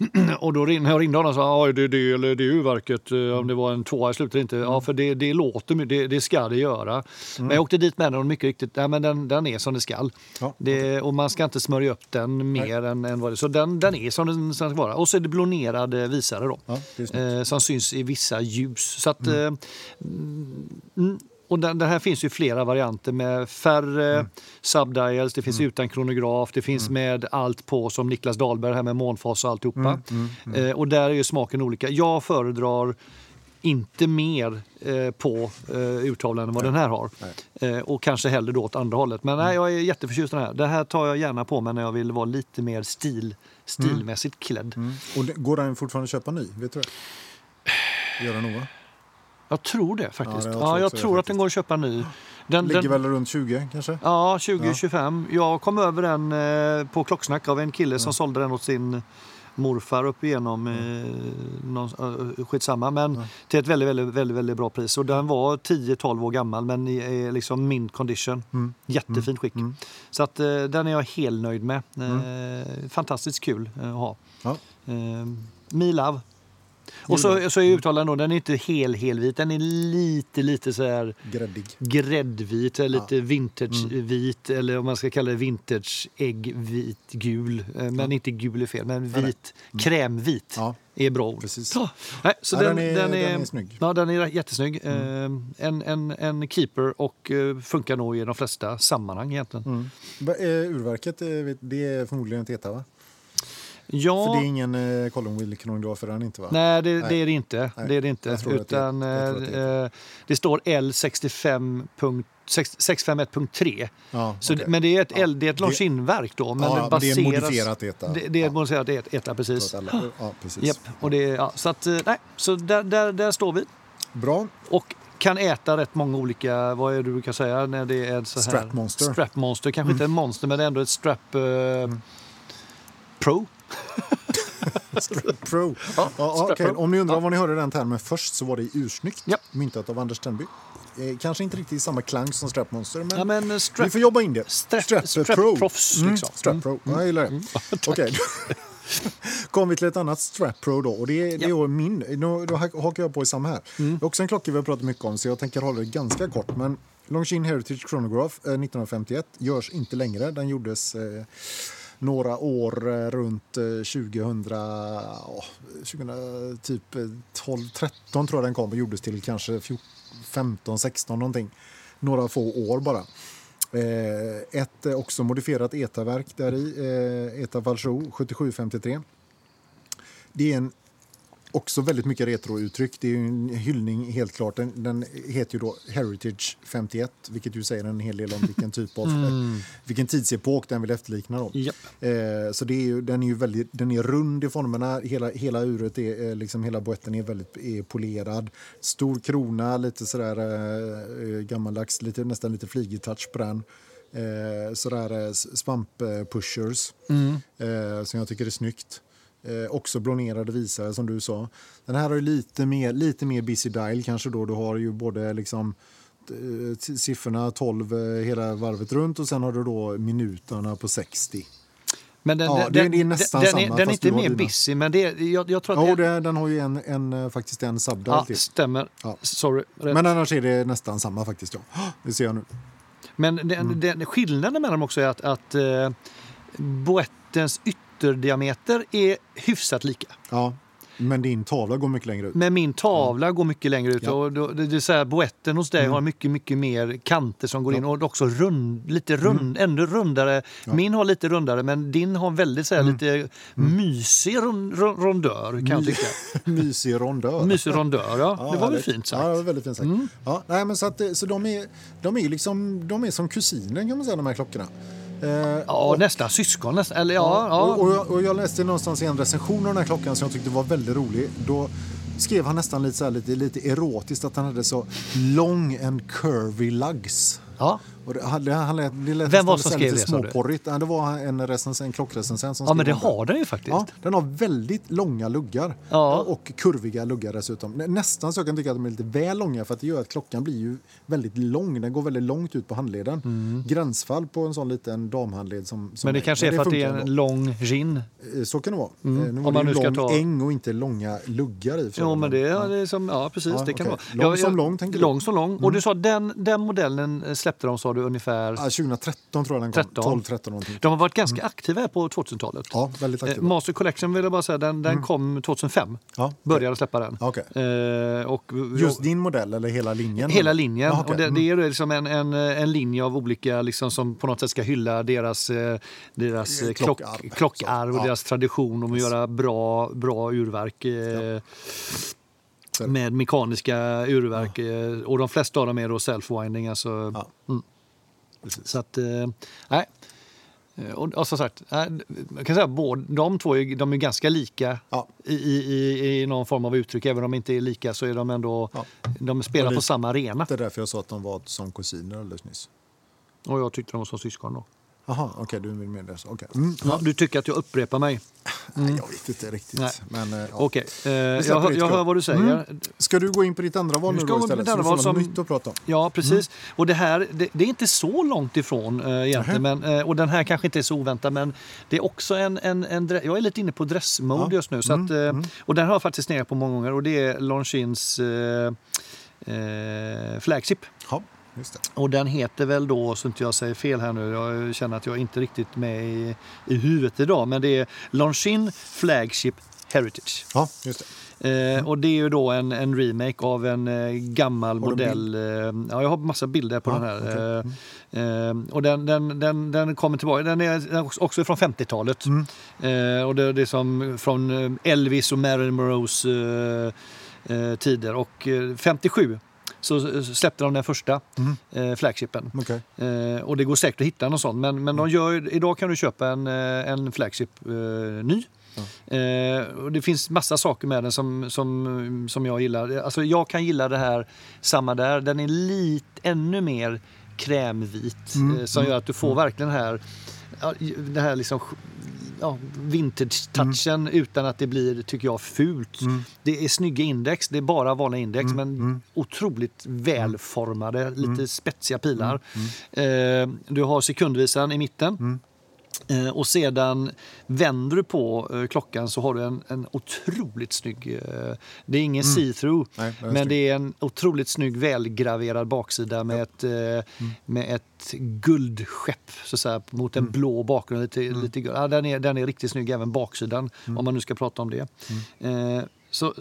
och då när jag ringde honom sa han det är det eller det urverket, eh, om det var en tvåa i slutet inte. Ja, mm. för det, det låter, det, det ska det göra. Mm. Men jag åkte dit med den och mycket riktigt, ja, men den, den är som det ska. Ja. Det, och man ska inte smörja upp den mer än, än vad det Så den, den är som den ska vara. Och så är det blonerad eh, visare då. Ja, eh, som syns i vissa ljus. Så att, mm. eh, och den, den, här finns ju flera varianter med färre mm. subdials, det finns mm. utan kronograf, det finns mm. med allt på som Niklas Dahlberg här med månfas och alltihopa. Mm. mm, mm. Eh, och där är ju smaken olika. Jag föredrar inte mer eh, på eh, urtavlan än vad nej. den här har. Eh, och kanske hellre då åt andra hållet. Men nej, jag är jätteförtjust i den här. Det här tar jag gärna på mig när jag vill vara lite mer stil, stilmässigt klädd. Och det, går den fortfarande att köpa ny? Vet du det? Göra Nova? Jag tror det faktiskt. Ja, jag tror, ja, jag tror att den går att köpa ny. Den ligger den, väl runt 20 kanske? Ja, 20-25. Ja. Jag kom över den eh, på Klocksnack av en kille ja. som sålde den åt sin morfar upp igenom. Eh, någon, eh, skitsamma, men ja. till ett väldigt, väldigt, väldigt, väldigt bra pris. Och den var 10-12 år gammal men i eh, liksom min condition. Mm. Jättefint mm. skick. Mm. Så att eh, den är jag helt nöjd med. Mm. Fantastiskt kul att ha. Ja. Me Love. Och så, så är uttalan då, den är inte hel helvit, den är lite lite så här Gräddig. gräddvit, eller lite ja. vintagevit mm. eller om man ska kalla det vintage äggvit gul. Eh, men ja. inte gul är fel, men vit, mm. krämvit. Ja. Är bra ord. Precis. Ja. Nej, så den, den, är, den, är, den är snygg. Ja, den är jättesnygg. Mm. Eh, en, en, en keeper och eh, funkar nog i de flesta sammanhang egentligen. Mm. Urverket, det är förmodligen ett ETA va? Ja. För det är ingen eh, column wheel kronograf för den inte va? Nej, det, Nej. det är det inte. Nej. Det, är det inte. Utan, det, det, eh, det, står L65. 651.3. Ja, okay. men det är ett, ja. det är ett Longines-verk då. Men ja, baseras, det är modifierat ETA. Det, det är ja. modifierat ETA, precis. Ja, precis. Yep. Och det, ja, så att, eh, nej, så där, där, där står vi. Bra. Och kan äta rätt många olika, vad är det du brukar säga när det är så här? Strap monster. Strap monster, kanske mm. inte en monster men det är ändå ett strap uh, mm. pro. Pro. Ja, ja, okay. Om ni undrar var ni hörde den termen först så var det i Ursnyggt, ja. myntat av Anders Tenby. Eh, kanske inte riktigt samma klang som Strap Monster, men, ja, men eh, strap, vi får jobba in det. Strap, strap, strap Pro. Proffs, mm, liksom. mm, strap Pro. Mm. jag gillar det. Mm. Okay. Kom vi till ett annat Strap Pro då. Och det, är, det är min. Då, då hakar jag på i samma här. Mm. Det är också en klocka vi har pratat mycket om så jag tänker hålla det ganska kort. Men Longines Heritage Chronograph eh, 1951 görs inte längre. Den gjordes eh, några år eh, runt 2000, oh, 2000 typ eh, 12, 13 tror jag den kom och gjordes till kanske 15, 16 någonting. Några få år bara. Eh, ett också modifierat ETA-verk där i, ETA Valchou 7753. Det är en också väldigt mycket retrouttryck. Det är en hyllning helt klart. Den, den, heter ju då Heritage 51, vilket ju säger en hel del om vilken typ av mm. vilken tidsepok den vill efterlikna. Då. Yep. Eh, så det är ju, den är ju väldigt, den är rund i formerna. Hela, hela uret är, liksom hela boetten är väldigt är polerad. Stor krona, lite sådär eh, eh gammaldags, lite, nästan lite flygig touch på den. Eh, sådär eh, svamp-pushers mm. eh, som jag tycker är snyggt. Eh, också blonerade visare som du sa. Den här har ju lite mer, lite mer busy dial kanske då. Du har ju både liksom eh, siffrorna 12 eh, hela varvet runt och sen har du då minuterna på 60. Men den, ja, den, det är nästan den, samma. Den är inte mer busy, men det, jag, jag tror att... Jo, det, den har ju en, en, eh, faktiskt en subdial ja, till. Stämmer. Ja. Sorry. Rätt. Men annars är det nästan samma faktiskt. Ja. Det ser jag nu. Men den, mm. den, skillnaden mellan dem också är att, att uh, boettens ytter ytterdiameter är hyfsat lika. Ja, men din tavla går mycket längre ut. Men min tavla ja. går mycket längre ut. Ja. Och då, det är så här, boetten hos dig mm. har mycket, mycket mer kanter som går ja. in och också rund, lite rund, mm. ännu rundare. Min har lite rundare men din har väldigt så här, mm. lite mm. mysig rond, rondör kan jag tycka. mysig rondör. Mysig rondör, ja. det var väl fint sagt. Ja, det var väldigt fint sagt. Mm. Ja, nej, men så att, så de, är, de, är liksom, de är som kusiner kan man säga, de här klockorna. Eh, ja, och, nästan syskon. Nästan, eller, ja, ja. Och, och, jag, och, jag, läste någonstans i en recension av den här klockan som jag tyckte var väldigt rolig. Då skrev han nästan lite, så här, lite, lite erotiskt att han hade så long and curvy lugs. Ja. Och det, lät, det lät Vem var som skrev det, småporrigt. Ja, det var en, recens, en klockrecensent som ja, men skrev det om har den ju faktiskt. Ja, den har väldigt långa luggar Ja. och kurviga luggar dessutom. Nä- Nästan så jag kan tycka att de är lite väl långa för att det gör att klockan blir ju väldigt lång. Den går väldigt långt ut på handleden. Gränsfall på en sån liten damhandled som, som Mm. men det kanske är för att det är en lång gin. Eh, Så kan det vara. Mm. Eh, Nu Om var man det lång ta- äng och inte långa luggar i. Ja, men det är, det är som, ja precis, Ja, det kan okej. vara. Lång som lång, tänker? Lång som lång. Och du sa den, den modellen släppte de sa du ungefär. Ja, 2013 tror jag den kom. 13. 12, 13 någonting. De har varit ganska aktiva här på 2000-talet. Ja, väldigt Eh, aktiva. Master Collection vill jag bara säga, den, den kom 2005. Ja, Började släppa den. Okej. Eh, och, Just din modell eller hela linjen? Hela linjen. Ja, okej. och det, Mm. det är liksom en, en, en linje av olika liksom, som på något sätt ska hylla deras, eh, deras eh, klock, Klockarv. klockarv och ja. deras tradition om att göra bra, bra urverk. Eh, Så- med mekaniska urverk. eh, Och de flesta av dem är då self-winding. Alltså, Ja. mm. Precis. Så att, eh, nej. Eh, Och, och som sagt, nej, man kan säga båda, de två är, de är ganska lika Ja. i, i, i, någon form av uttryck. Även om de inte är lika så är de ändå, Ja. de spelar Och på samma arena. Det är därför jag sa att de var som kusiner alldeles nyss. Och jag tyckte de var som syskon då. Jaha, okej, du vill med det. Okej. Mm. Ja, du tycker att jag upprepar mig? Nej, jag vet inte riktigt. Nej. Men, eh, ja. Okej, eh, jag, jag hör vad du säger. Ska du gå in på ditt andra val Nu nu då istället? andra val som- nytt att prata om. Ja, precis. Och det här, det, det är inte så långt ifrån eh, egentligen. Men, eh, och den här kanske inte är så oväntad, men det är också en... en, en jag är lite inne på dressmode Ja. just nu. Så att, eh, Och den har jag faktiskt sneglat på många gånger och det är Longines eh, flagship. Och den heter väl då, så inte jag säger fel här nu, jag känner att jag inte riktigt med i, i huvudet idag, men det är Longines Flagship Heritage. Ja, just det. Eh, och det är ju då en, en remake av en eh, gammal modell. Eh, ja, jag har massa bilder på Ja, den här. okej. Eh, eh, och den, den, den, den kommer tillbaka. Den är också från 50-talet. Mm. Och det, det är som från Elvis och Marilyn Monroes tider. Och eh, 57 så släppte de den första Mm. eh, flagshipen. Okej. Eh, och det går säkert att hitta någon sån. Men, men de gör, idag kan du köpa en, eh, en flagship eh, ny. Eh, och det finns massa saker med den som, som, som jag gillar. Alltså jag kan gilla det här, samma där. Den är lite ännu mer krämvit. Eh, som gör att du får verkligen den här, det här liksom, ja, vintage-touchen utan att det blir, tycker jag, fult. Det är snygga index, det är bara vanliga index men otroligt välformade, lite spetsiga pilar. Eh, du har sekundvisaren i mitten. Eh, och sedan vänder du på eh, klockan så har du en, en otroligt snygg... Eh, det är ingen see-through, den är men snygg. det är en otroligt snygg välgraverad baksida med ett, eh, med ett guldskepp så att säga, mot en blå bakgrund. Lite, lite, guld. ja, den, är, den är riktigt snygg, även baksidan, om man nu ska prata om det. Eh, så,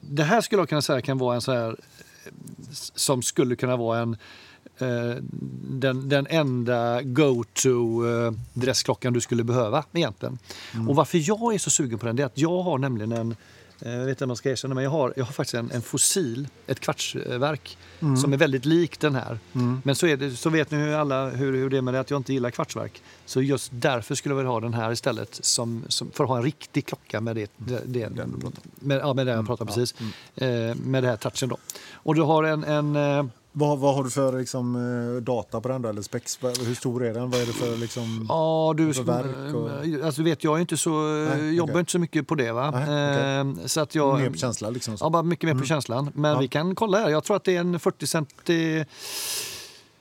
det här skulle jag kunna säga kan vara en så här som skulle kunna vara en den, den enda go-to eh, du skulle behöva egentligen. Och varför jag är så sugen på den det är att jag har nämligen en eh, jag vet inte om man ska erkänna, men jag har, jag har faktiskt en, en fossil, ett kvartsverk, som är väldigt lik den här. Men så, är det, så vet ni hur, alla, hur, hur det är med det, att jag inte gillar kvartsverk. Så just därför skulle jag vilja ha den här istället, som, som, för att ha en riktig klocka med det, det, det med, ja, med det jag pratar precis. Eh, med det här touchen då. Och du har en, en eh, Vad, vad har du för liksom, eh, data på den då, eller specs? Hur stor är den? Vad är det för liksom... Ja, du, För verk och- alltså vet jag är inte så, Nej, jobbar okej. inte så mycket på det. Va? Nej. Eh, så att jag, Mer på känsla liksom? Så. Ja, bara mycket mer på känslan. Men Ja. vi kan kolla här. Jag tror att det är en 40 centi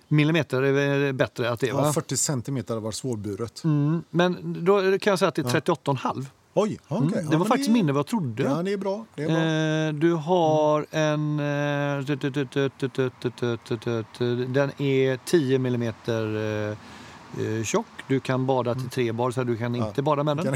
millimeter är bättre att det är. Va? Ja, 40 centimeter var svårburet. Mm, men då kan jag säga att det är 38,5. Oj, okay. Mm, det ja, var faktiskt mindre än vad jag trodde. Ja, det är bra. Det är bra. Eh, du har mm. en... Den är 10 millimeter tjock. Du kan bada till tre bar så du kan Ja. inte bada med den.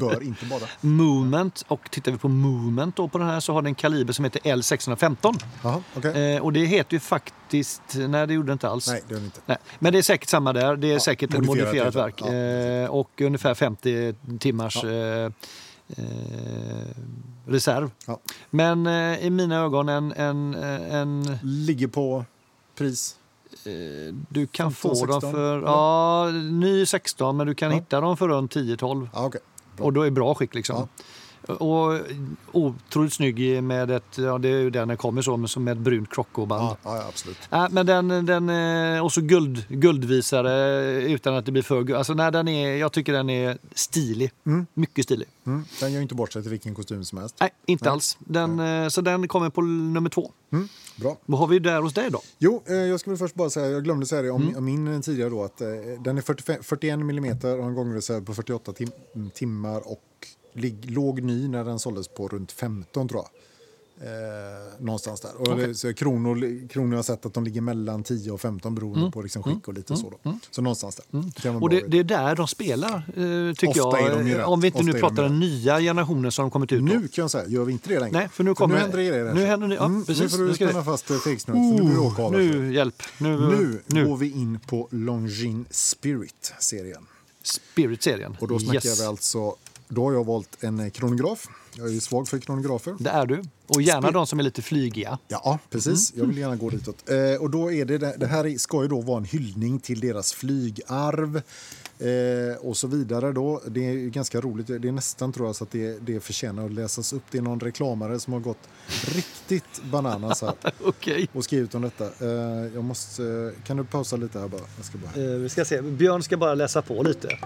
Bör inte bada. Movement, och tittar vi på movement då på den här så har den en kaliber som heter L615. Jaha, okej. Eh, och det heter ju faktiskt... Nej, det gjorde det inte alls. Nej, det inte. Nej, Men det är säkert samma där. Det är Ja, säkert ett modifierat verk. det. Eh, och ungefär 50 timmars Ja. eh, eh, reserv. Ja. Men eh, i mina ögon en... en, eh, en Ligger på pris. Eh, du kan 15, få dem 16, för... eller? Ja, ny 16, men du kan Ja. hitta dem för runt 10-12. Ja. Bra. Och då är bra skick liksom. Och otroligt snygg med ett, ja det är ju den den kommer så, som med ett brunt krockoband. Ja, ja, absolut. Äh, men den, den, eh, och så guld, guldvisare utan att det blir för guld. Alltså, nej, den är, jag tycker den är stilig. Mm. Mycket stilig. Mm. Den gör inte bort sig till vilken kostym som helst. Nej, inte nej. alls. Den, nej. Så den kommer på nummer två. Mm. Bra. Vad har vi där hos dig då? Jo, eh, jag skulle först bara säga, jag glömde säga det om, mm. min tidigare då, att eh, den är 45, 41 mm och en gångreserv på 48 tim timmar och låg ny när den såldes på runt 15 tror jag. Eh, någonstans där. Och okay. så kronor, kronor har sett att de ligger mellan 10 och 15 beroende mm. på liksom skick och lite mm. så. Då. Mm. Så någonstans där. Mm. Och det, det, är där de spelar, eh, tycker Ofta jag. Om vi inte Ofta nu pratar den nya generationen som har kommit ut. Nu kan jag säga, gör vi inte det längre. Nej, för nu, kommer, för nu händer det grejer. Nu, händer det, ja, mm, precis, nu får du spänna fast eh, fegsnöret, uh, nu åka. Nu, hjälp. Nu, nu, nu går vi in på Longines Spirit-serien. Spirit-serien. Och då snackar yes. vi alltså, då har jag valt en kronograf jag är ju svag för kronografer. Det är du. Och gärna de som är lite flygiga. Ja, precis. Mm. Jag vill gärna gå ditåt. Eh, och då är det, det här ska ju då vara en hyllning till deras flygarv eh, och så vidare. Då. Det är ganska roligt. Det är nästan tror jag så att det, det förtjänar att läsas upp. Det är någon reklamare som har gått riktigt bananas här okay. och skrivit om detta. Eh, jag måste, kan du pausa lite här bara? Jag ska bara... Eh, vi ska se. Björn ska bara läsa på lite.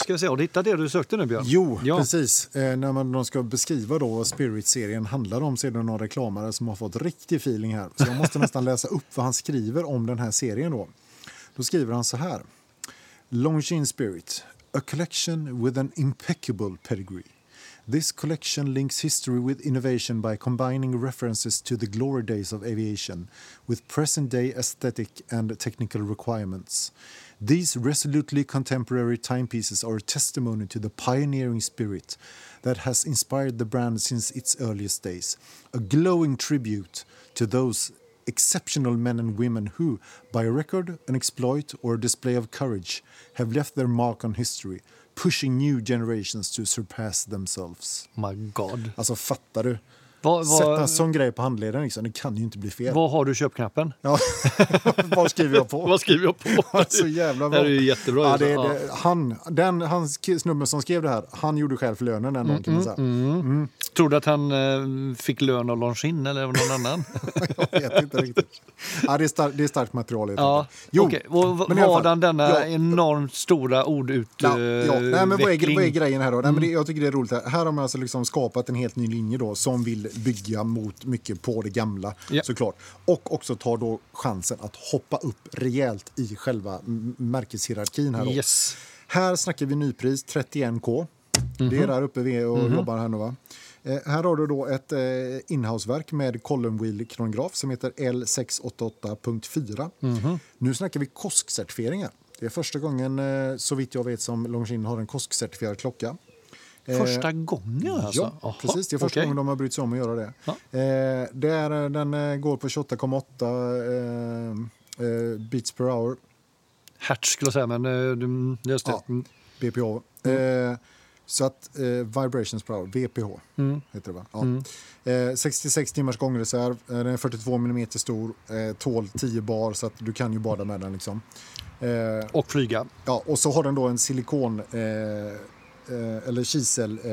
Ska vi se, har du hittat det du sökte nu Björn? Jo, ja. precis. Eh, när man de ska beskriva då vad Spirit-serien handlar om så är det någon reklamare som har fått riktig feeling här. Så jag måste nästan läsa upp vad han skriver om den här serien då. Då skriver han så här. Longines Spirit, a collection with an impeccable pedigree. This collection links history with innovation by combining references to the glory days of aviation with present day aesthetic and technical requirements. These resolutely contemporary timepieces are a testimony to the pioneering spirit that has inspired the brand since its earliest days, a glowing tribute to those exceptional men and women who, by a record, an exploit, or a display of courage, have left their mark on history, pushing new generations to surpass themselves. My God. Alltså, fattar du? Vad, vad, Sätta en sån grej på handleden, liksom, det kan ju inte bli fel. Vad har du köpknappen? Ja, vad skriver jag på? vad skriver jag på? så jävla bra. Det är ju jättebra. Ja, det, det, han, den, han snubben som skrev det här, han gjorde själv för lönen den dagen. Mm, mm, mm. Tror du att han eh, fick lön av Longin eller av någon annan? jag vet inte riktigt. Ja, det, är stark, det är starkt material. Ja, jo, okay. Och men har han denna ja, enormt stora ordutveckling? Ja, ja. Nej, men vad, är, vad är grejen här då? Nej, men det, jag tycker det är roligt. Här, här har man alltså liksom skapat en helt ny linje då som vill bygga mot mycket på det gamla ja. såklart. Och också tar då chansen att hoppa upp rejält i själva märkeshierarkin här. Yes. Här snackar vi nypris 31k. Mm -hmm. Det är mhm. där uppe vi är och mm -hmm. jobbar här nu va? Eh, här har du då ett eh, inhouseverk med column wheel kronograf som heter L688.4. Mm -hmm. Nu snackar vi KOSK-certifieringar. Det är första gången eh, så vitt jag vet som Longines har en KOSK-certifierad klocka. Första eh, gången alltså? Ja, precis. Det är första okay. gången de har brytt sig om att göra det. Ja. Eh, det är, den eh, går på 28,8 eh, eh, beats per hour. Hertz skulle jag säga, men eh, just det. Ja, mm. BPH. Mm. så att vibrations per hour, VPH mm. heter det va? Ja. Mm. 66 timmars gångreserv, den är 42 mm stor, tål 10 bar så att du kan ju bada med den liksom. och flyga. Ja, och så har den då en silikon eh, eller kisel... Eh,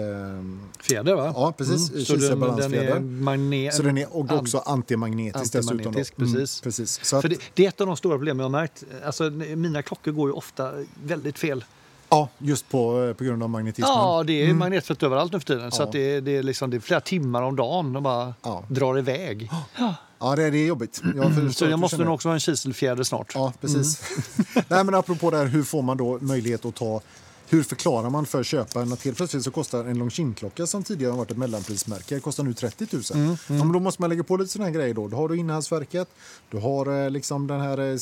Fjäder va? Ja, precis. Mm. Kiselbalansfjäder. Den magne- så den är och också antimagnetisk, antimagnetisk dessutom. Precis. Mm, precis. Så att, För det, det, är ett av de stora problemen jag har märkt. Alltså, mina klockor går ju ofta väldigt fel. Ja, just på, eh, på grund av magnetismen. Ja, det är mm. magnetfält överallt nu för tiden. Ja. Så att det, det, är liksom, det är flera timmar om dagen de bara ja. drar iväg. Ja. Ja, det är, det är jobbigt. Jag så jag måste nog också ha en kiselfjäder snart. Ja, precis. Mm. Nej, men apropå det här, hur får man då möjlighet att ta hur förklarar man för köparen att helt plötsligt så kostar en Longines-klocka som tidigare har varit ett mellanprismärke kostar nu 30 000? Mm, mm. Ja, men då måste man lägga på lite sådana grejer då. Då har du inhaltsverket, du har eh, liksom den här eh,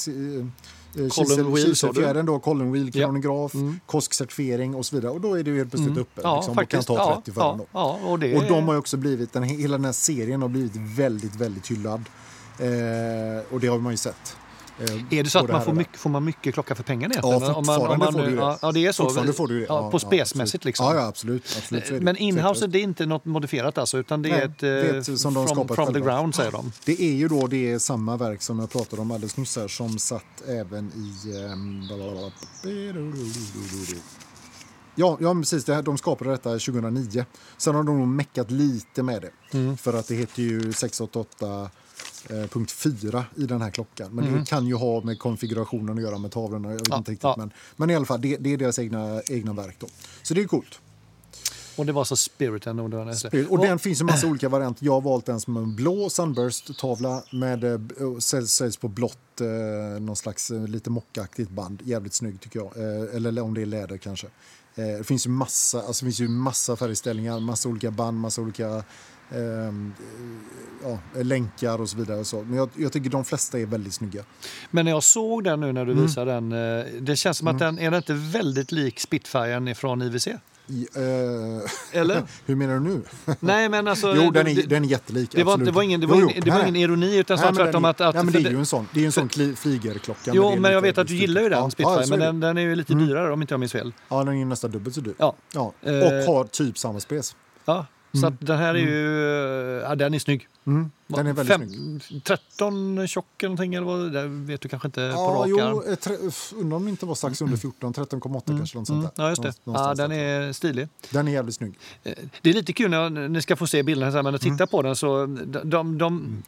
kiselfjädern, då, column wheel, kronograf, mm. koskcertifiering och så vidare. Och då är du helt plötsligt mm. uppe ja, liksom, och kan ta 30 ja, för ja, och, det... och de har också blivit, den, hela den här serien har blivit väldigt, väldigt hyllad. Eh, och det har man ju sett. Är det så att man får mycket, får man mycket klocka för pengarna? Ja, fortfarande om man, om man, får du det. Ja, det är så. Fortfarande får du det. Ja, Ja, på spesmässigt liksom. Ja, ja absolut. absolut. Men inhouse det är inte något modifierat alltså, utan det Nej, är ett, eh, ett som de from, from the ground säger de. Det är ju då det samma verk som jag pratade om alldeles nyss här som satt även i... ehm, Ja, ja precis. Det här, de skapade detta 2009. Sen har de nog meckat lite med det. Mm. För att det heter ju 688 eh, punkt 4 i den här klockan. Men Mm. det kan ju ha med konfigurationen att göra med tavlorna. Jag vet Ja, inte riktigt. ja. Men, men i alla fall, det, det är deras egna, egna verk då. Så det är coolt. Och det var så Spiriten. Och, det var Spirit. Och den finns ju massa olika varianter. Jag har valt en som en blå Sunburst-tavla med eh, och säljs på blått, eh, någon slags eh, lite mockaktigt band. Jävligt snygg tycker jag. Eh, eller om det är läder kanske. Eh, det finns ju massa, alltså, finns ju massa färgställningar, massa olika band, massa olika ja, länkar och så vidare. Och så. Men jag, jag tycker de flesta är väldigt snygga. Men när jag såg den nu när du Mm. visade den, eh, det känns som att den, är den inte väldigt lik Spitfiren från IWC? I, eh, Eller? hur menar du nu? Nej men alltså... jo, den är, det, den är jättelik. det, var, absolut. det var ingen, det var jo, ingen, det var ingen ironi utan Nej, tvärtom är- att... att nej, men det för är ju en sån, det är en sån kli- flygerklocka. Jo, men jag vet att du gillar ju den Ja, Spitfire, ja, men den, den är ju lite dyrare om inte jag minns fel. Ja, den är ju nästan dubbelt så dyr. Ja. Ja. Eh, Och har typ samma spes. Ja, så att den här är ju... Ja, den är snygg. Mm. Den är väldigt snygg. 13 tjock eller någonting, eller vad? Det vet du kanske inte på Ja, rak jo, arm. eh, tre, undrar om det inte var strax under 14, 13,8 kanske. Något sånt Mm, där. ja, just det. Ja, den är stilig. den är jävligt snygg. Eh, Det är lite kul när jag- ni ska få se bilderna sen, men att Mm. titta på den så de, de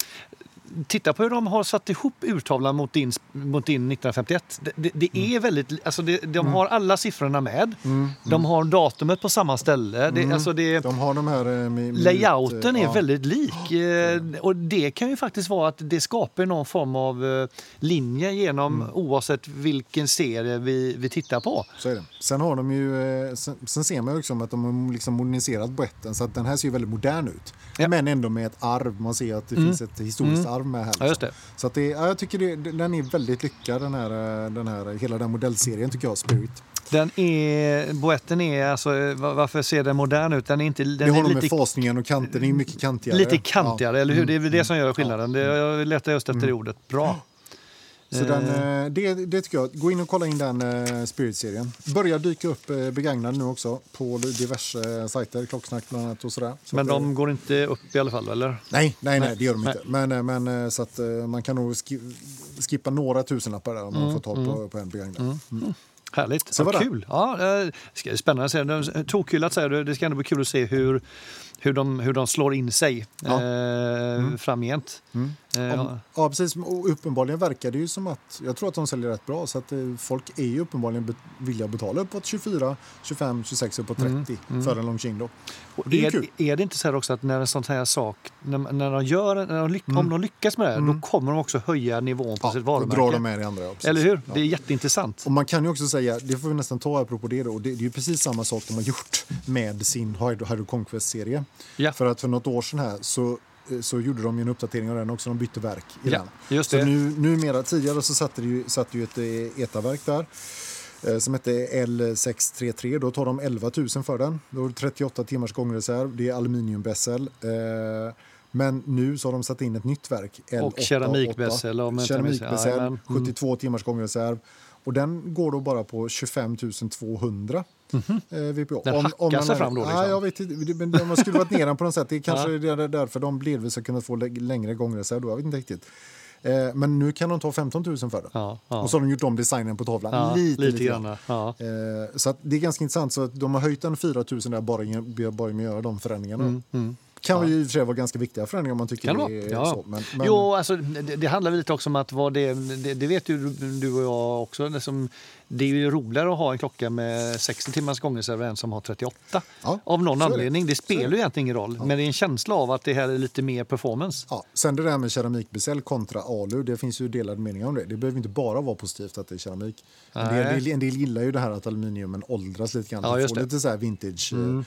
Titta på hur de har satt ihop urtavlan mot din, mot din 1951. Det, det, det Mm. är väldigt, alltså det, de har alla siffrorna med. De har datumet på samma ställe. Det, alltså det, Mm. De har de här... eh, med Layouten ut, är ja. väldigt lik. eh, Och det kan ju faktiskt vara att det skapar någon form av eh, linje genom Mm. oavsett vilken serie vi, vi tittar på. Så är det. Sen har de ju... eh, Sen, sen ser man ju också att de har liksom moderniserat boetten så att den här ser ju väldigt modern ut. Ja. Mm. Men ändå med ett arv. Man ser att det finns ett historiskt arv med här. Ja, just liksom. det. Så att det, ja, jag tycker det, den är väldigt lyckad den här, eh, den här, hela den modellserien tycker jag, Spirit. Den är, boetten är, alltså, eh, va- varför ser den modern ut? Den är, inte, den det har är nog med lite, fasningen och kanten, det är mycket kantigare. lite kantigare, eller hur? Det är väl det som gör Mm. skillnaden. Det, jag letar just efter det ordet. Bra. Så den, eh, det, det tycker jag. Gå in och kolla in den eh, Spirit-serien. Börjar dyka upp eh, begagnade nu också på diverse eh, sajter, Klocksnack bland annat och sådär. Så Men eh, de går inte upp i alla fall, eller? Nej, nej, nej, det gör de Nej. inte. Men, eh, men eh, så att eh, man kan nog ski- skippa några tusenlappar där om man får tag på, på en begagnad. Mm. Härligt. Så ja, det. kul. Ja, eh, det spännande att se. Tokkul säger du. Det ska ändå bli kul att se hur, hur, de, hur de slår in sig Ja. eh, framgent. Eh, Om, ja, precis. Och uppenbarligen verkar det ju som att, jag tror att de säljer rätt bra, så att eh, folk är ju uppenbarligen be, villiga att betala uppåt 24, 25, 26, uppåt 30 för en Longines då. Och det är är, kul. är det inte så här också att när en sån här sak, när, när de gör, när de Mm. om de lyckas med det, då kommer de också höja nivån på Ja, sitt då varumärke. drar de med det andra. Ja. Eller hur? Ja. Det är jätteintressant. Och man kan ju också säga, det får vi nästan ta apropå det då, det, det är ju precis samma sak de har gjort med sin Hydro, Conquest-serie. Ja. För att för något år sedan här så, eh, så gjorde de en uppdatering av den också, de bytte verk i Ja, den. just så det. nu, numera, tidigare så satt det ju, satt ju ett eh, ETA-verk där eh, som hette L633. Då tar de 11 000 för den. Då det 38 timmars gångreserv, det är aluminiumbessel. Eh, men nu så har de satt in ett nytt verk. Och L888. keramikbessel, Keramikbessel, Jajamän. Mm. 72 timmars gångreserv. Och den går då bara på 25 200 eh, VPO. Mhm. Den hackar man sig är- fram då, liksom. Ja, jag vet inte. Men om man skulle varit ner den på något sätt. Det är kanske Ja. är därför de delvis har kunnat få lä- längre gångreserv. Då. Jag vet inte riktigt. Eh, men nu kan de ta 15 000 för den. Ja, ja. Och så har de gjort om designen på tavlan. Lite, lite lite grann. Ja. Eh, så det är ganska intressant. Så att de har höjt den 4 000 där bara, bara med att göra de förändringarna. Kan ju i och för sig vara ganska viktiga förändringar om man tycker Mm, Kan det det? Ja. så. Men, men, Jo, alltså, det, det handlar lite också om att vad det, det, det vet ju du och jag också. Liksom, det är ju roligare att ha en klocka med 60 timmars gångreserv än som har 38. Ja, av någon det. anledning. Det, är spelar ju egentligen ingen roll. Men det är en känsla av att det här är lite mer performance. Ja, sen det där med keramikbesäll kontra alu, det finns ju delade meningar om det. Det behöver inte bara vara positivt att det är keramik. En del, en del gillar ju det här att aluminiumen åldras lite grann. Ja, Det får det. Mm. lite så här vintage, eh,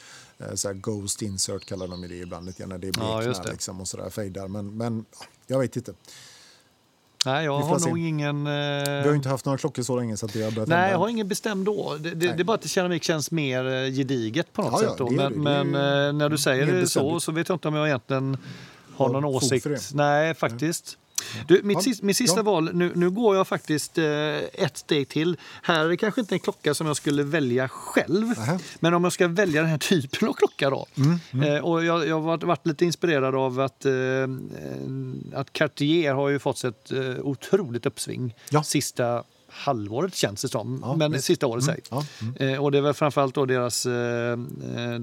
så här ghost insert kallar de det ibland lite när det Ja, bleknar det. liksom och sådär fejdar. Men, men ja, jag vet inte. Nej, jag har nog ingen... eh, Vi har inte haft några klockor så länge så att det har börjat Nej, hända. jag har ingen bestämd då. Det, det, det är bara att keramik känns mer eh, gediget på något Ja, ja, sätt. Är Men, men ju eh, när du säger det så så vet jag inte om jag egentligen har någon åsikt. Nej, faktiskt. Du, mitt, ja. mitt sista ja. val, nu, nu går jag faktiskt eh, ett steg till. Här är det kanske inte en klocka som jag skulle välja själv. Aha. Men om jag ska välja den här typen av klocka då. Mm, mm. Eh, och jag, jag har varit lite inspirerad av att, eh, att Cartier har ju fått ett eh, otroligt uppsving ja. sista halvåret känns det som, ja, men visst. sista året mm. Ja, mm. eh, och det är väl framförallt då deras eh, eh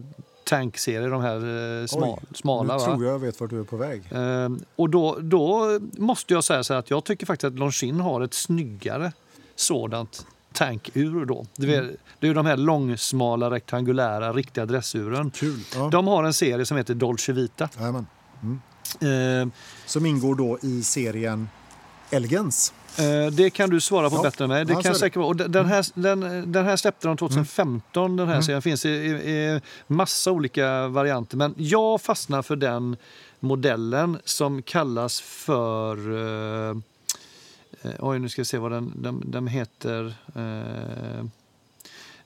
tankserie, de här eh, smal, Oj, smala. Nu tror jag vet vart du är på väg. Eh, och då, då måste jag säga så att jag tycker faktiskt att Longines har ett snyggare sådant tankur då. Det är, mm. det är de här långsmala rektangulära riktiga dressuren. Kul. Ja. De har en serie som heter Dolce Vita. Mm. Eh, som ingår då i serien Elegance. Eh, det kan du svara på ja. bättre än mig. Det ja, kan säkert vara. Och den, här, den, den här släppte de 2015, mm. den här mm. serien. finns i, i, massa olika varianter. Men jag fastnar för den modellen som kallas för... Uh, oj, nu ska jag se vad den, den, den heter. Uh,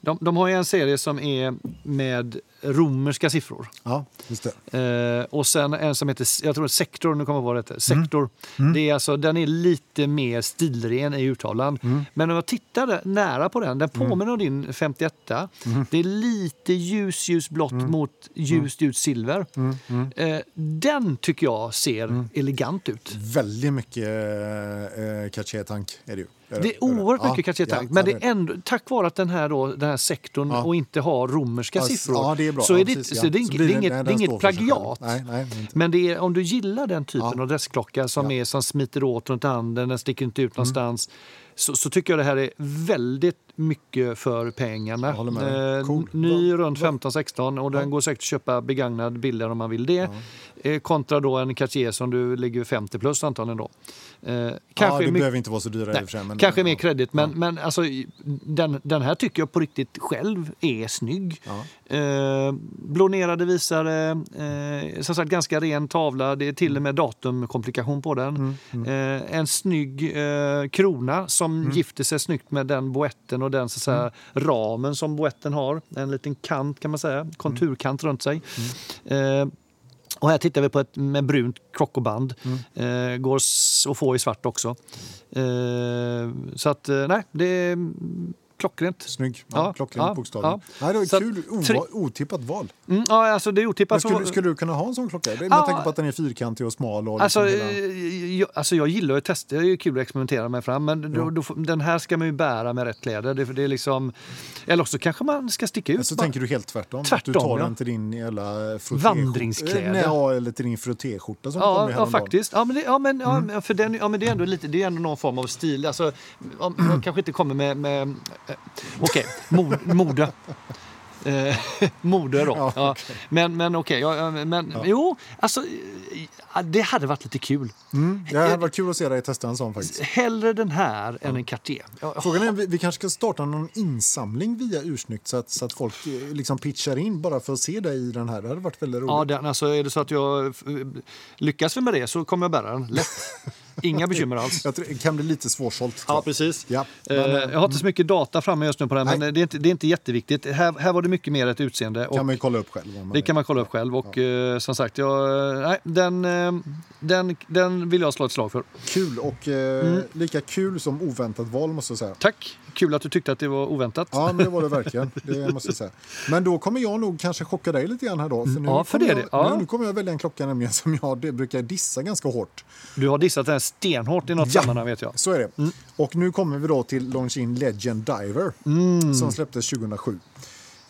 de, de har en serie som är med romerska siffror. Ja, just det. Eh, och sen en som heter jag tror Sektor, nu kommer jag på vad det. Sektor. Mm. Mm. Det är alltså, den är lite mer stilren i uttalan. Mm. Men om jag tittar nära på den, den mm. påminner om din 51. Mm. Det är lite ljus, ljusblått mot ljust, ljust silver. Eh, den tycker jag ser elegant ut. Väldigt mycket eh, Cartier-tank är det ju. Det är oerhört mycket ja, Cartier-tank. Ja, men det är ändå, tack vare att den här, då, den här sektorn ja. och inte har romerska ja, siffror det så är det, så det, är, det är inget, det är inget plagiat. Nej, nej, men det är, om du gillar den typen av dressklocka som, är, som smiter åt runt handen, den sticker inte ut mm. någonstans. Mm. Så, så, tycker jag det här är väldigt mycket för pengarna. Eh, cool. Ny runt 15-16 och den går säkert att köpa begagnad billigare om man vill det. Eh, kontra då en Cartier som du ligger 50 plus antagligen då. Eh, kanske ja, det behöver inte vara så dyra nej, sig, men, Kanske mer kredit, men, ja. men alltså, den, den här tycker jag på riktigt själv är snygg. Ja. Eh, blånerade visare, eh, som sagt ganska ren tavla. Det är till och med datumkomplikation på den. Mm, mm. Eh, en snygg eh, krona som mm. gifter sig snyggt med den boetten och den så säga, mm. ramen som boetten har. En liten kant kan man säga, konturkant runt sig. Mm. Eh, och här tittar vi på ett med brunt krockoband. Mm. Eh, går att få i svart också. Eh, så att, eh, nej, det är klockrent. Snygg. Ja, ja, klockrent ja, bokstavligen. Ja. Nej, det var så kul. Tre... Otippat val. Mm, ja, alltså det är otippat. skulle, skulle, du kunna ha en sån klocka? Med ja, tanke på att den är fyrkantig och smal. Och alltså, liksom hela... jag, alltså jag gillar att testa. Det är kul att experimentera mig fram. Men då, då, den här ska man ju bära med rätt kläder. Det, det är liksom, eller också kanske man ska sticka ut. Så alltså, tänker du helt tvärtom? tvärtom att du tar den till din jävla Vandringskläder? Nej, ja, eller till din frottéskjorta som ja, ja, faktiskt. Ja, men, det, ja, men, mm. ja, för den, ja, men det är ändå lite, det är ändå någon form av stil. Alltså, om, man kanske inte kommer med... med eh, Eh, okej, okay, mode. Eh, mode då. Ja, ja. Men, men okej, okay, ja, men ja. jo, alltså det hade varit lite kul. Mm, det hade varit kul att se dig testa en sån faktiskt. Hellre den här än en Cartier. Frågan är, vi, vi kanske ska starta någon insamling via Ursnyggt så att, så att folk eh, liksom pitchar in bara för att se dig i den här. Det hade varit väldigt roligt. Ja, den, alltså, är det så att jag lyckas med det så kommer jag bära den lätt. Inga bekymmer alls. Jag tror, det kan bli lite svårσålt. Ja, precis. Ja, men, uh, jag har inte så mycket data framme just nu på den, nej. men det är, inte, det är inte jätteviktigt. Här, här var det mycket mer ett utseende. kan man kolla upp själv. det kan man kolla upp själv. Och ja. uh, som sagt, jag, nej, den, uh, den, den vill jag slå ett slag för. Kul och mm. lika kul som oväntat val måste jag säga. Tack! Kul att du tyckte att det var oväntat. Ja, men det var det verkligen. Det måste jag säga. Men då kommer jag nog kanske chocka dig lite grann här då. För nu ja, för det, jag, ja. nu, kommer jag välja en klocka nämligen som jag det brukar dissa ganska hårt. Du har dissat den stenhårt i något ja, sammanhang vet jag. så är det. Mm. Och nu kommer vi då till Longines Legend Diver mm. som släpptes 2007.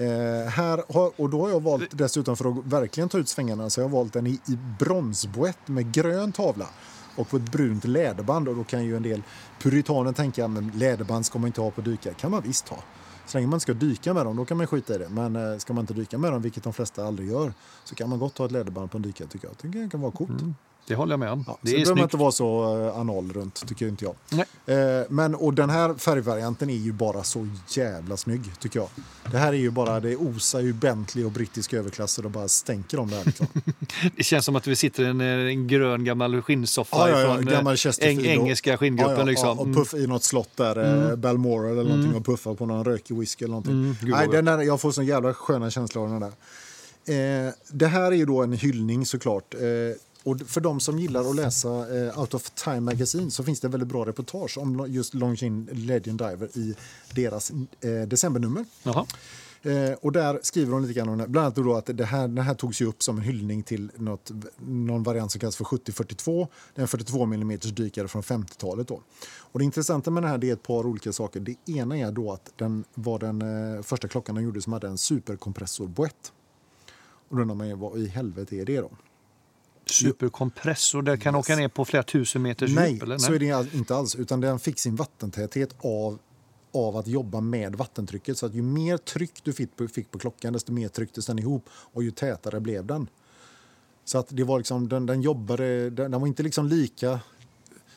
Eh, här har, och då har jag valt dessutom för att verkligen ta ut svängarna så jag har valt den i, i bronsboett med grön tavla och på ett brunt läderband. Och då kan ju en del puritaner tänka att läderband ska man inte ha på dykare. kan man visst ha. Så länge man inte ska dyka med dem, då kan man skita i det. Men eh, ska man inte dyka med dem, vilket de flesta aldrig gör, så kan man gott ha ett läderband på en dykare tycker jag. Det kan vara coolt. Mm. Det håller jag med om. Ja, det, behöver inte vara så uh, anal runt, tycker inte jag. Nej. Uh, men, och den här färgvarianten är ju bara så jävla snygg, tycker jag. Det här är ju bara, det osar ju Bentley och brittisk överklass och bara stänker om det här. Liksom. det känns som att vi sitter i en, en grön gammal skinnsoffa ja, ja, ja, från gammal eng, engelska skinngruppen. Ja, liksom. och puff i något slott där, mm. Balmoral eller någonting mm. och puffar på någon rökig whisky eller någonting. Mm, Nej, den där, jag får sån jävla sköna känsla av den där. Eh, det här är ju då en hyllning såklart eh, och för de som gillar att läsa eh, Out of Time Magazine så finns det väldigt bra reportage om just Longines Legend Diver i deras eh, decembernummer. Jaha. Eh, och där skriver hon lite grann om det. Bland annat då att det här, det här togs ju upp som en hyllning till något, någon variant som kallas för 7042. Det är en 42 mm dykare från 50-talet. Då. Och det intressanta med den här det är ett par olika saker. Det ena är då att den var den eh, första klockan de gjorde som hade en superkompressorboett. Och då undrar man ju vad i helvete är det då? Superkompressor, där kan yes. åka ner på flera tusen meters Nej, djup? Nej, så är det inte alls. Utan den fick sin vattentäthet av av att jobba med vattentrycket. Så att ju mer tryck du fick på, fick på klockan, desto mer trycktes den ihop och ju tätare blev den. Så att det var liksom, den, den jobbade, den, den var inte liksom lika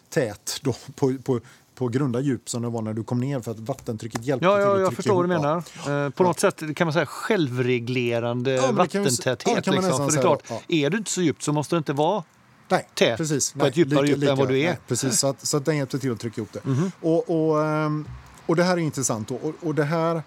tät då på, på, på grunda djup som det var när du kom ner för att vattentrycket hjälpte ja, till ja, Jag förstår vad du menar. Ja. Eh, på något sätt kan man säga självreglerande ja, vattentäthet. Ja, liksom. För det är klart, ja. är du inte så djupt så måste det inte vara Nej, tät precis. på ett djupare djup än vad du är. Nej, precis, så, att, så att den hjälpte till att trycka ihop det. Mm -hmm. och, och um, och det här är intressant. Och, och det här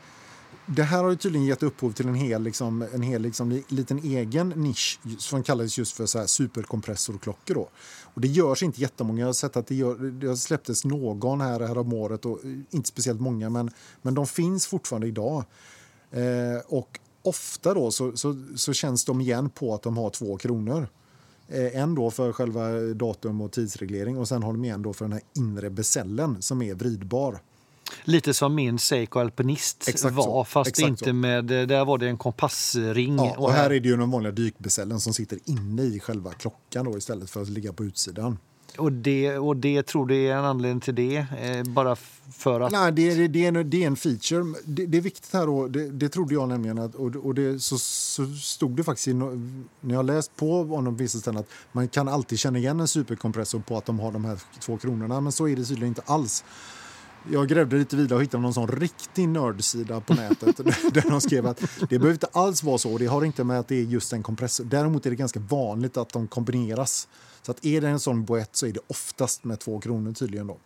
det här har tydligen gett upphov till en hel, liksom, en hel liksom, liten egen nisch som kallades just för så här superkompressorklockor. Då. Och det görs inte jättemånga. Jag har sett att det, gör, det släpptes någon här, här om året, och eh, inte speciellt många, men, men de finns fortfarande idag. Eh, och ofta då så, så, så, känns de igen på att de har två kronor. Eh, en då för själva datum och tidsreglering och sen har de igen då för den här inre besällen som är vridbar. Lite som min Seiko Alpinist Exakt var, så. fast Exakt inte så. med... Där var det en kompassring. Ja, och här är det ju den vanliga dykbesällen som sitter inne i själva klockan då, istället för att ligga på utsidan. Och det, och det tror du är en anledning till det? Eh, bara för att... Nej, det, det, det, är, en, det är en feature. Det, det är viktigt här då, det, det trodde jag nämligen, att, och, och det, så, så stod det faktiskt i, när jag läst på om vissa ställen att man kan alltid känna igen en superkompressor på att de har de här två kronorna, men så är det tydligen inte alls jag grävde lite vidare och hittade någon sån riktig nördsida på nätet där de skrev att det behöver inte alls vara så. Det har inte med att det är just en kompressor. Däremot är det ganska vanligt att de kombineras. Så att är det en sån boett så är det oftast med två kronor tydligen då.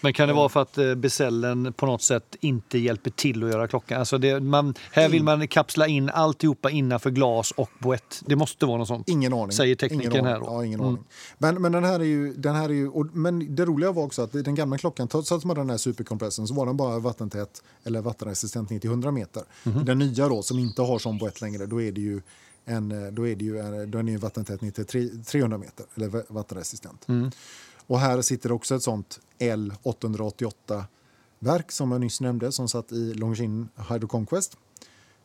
Men kan det vara för att eh, besällen på något sätt inte hjälper till att göra klockan? Alltså det, man, här vill man kapsla in alltihopa innanför glas och boett. Det måste vara något sånt. Ingen aning. Säger tekniken här. Då. Ja, ingen mm. aning. Men, men den här är ju... Den här är ju och, men det roliga var också att den gamla klockan, trots att man den här superkompressen, så var den bara vattentät eller vattenresistent ner till 100 meter. Mm. Den nya då, som inte har sån boett längre, då är det ju en, eh, då är det ju en, då är den ju vattentät ner till 300 meter, eller vattenresistent. Mm. Och här sitter också ett sånt L888-verk som jag nyss nämnde som satt i Longines Hydro Conquest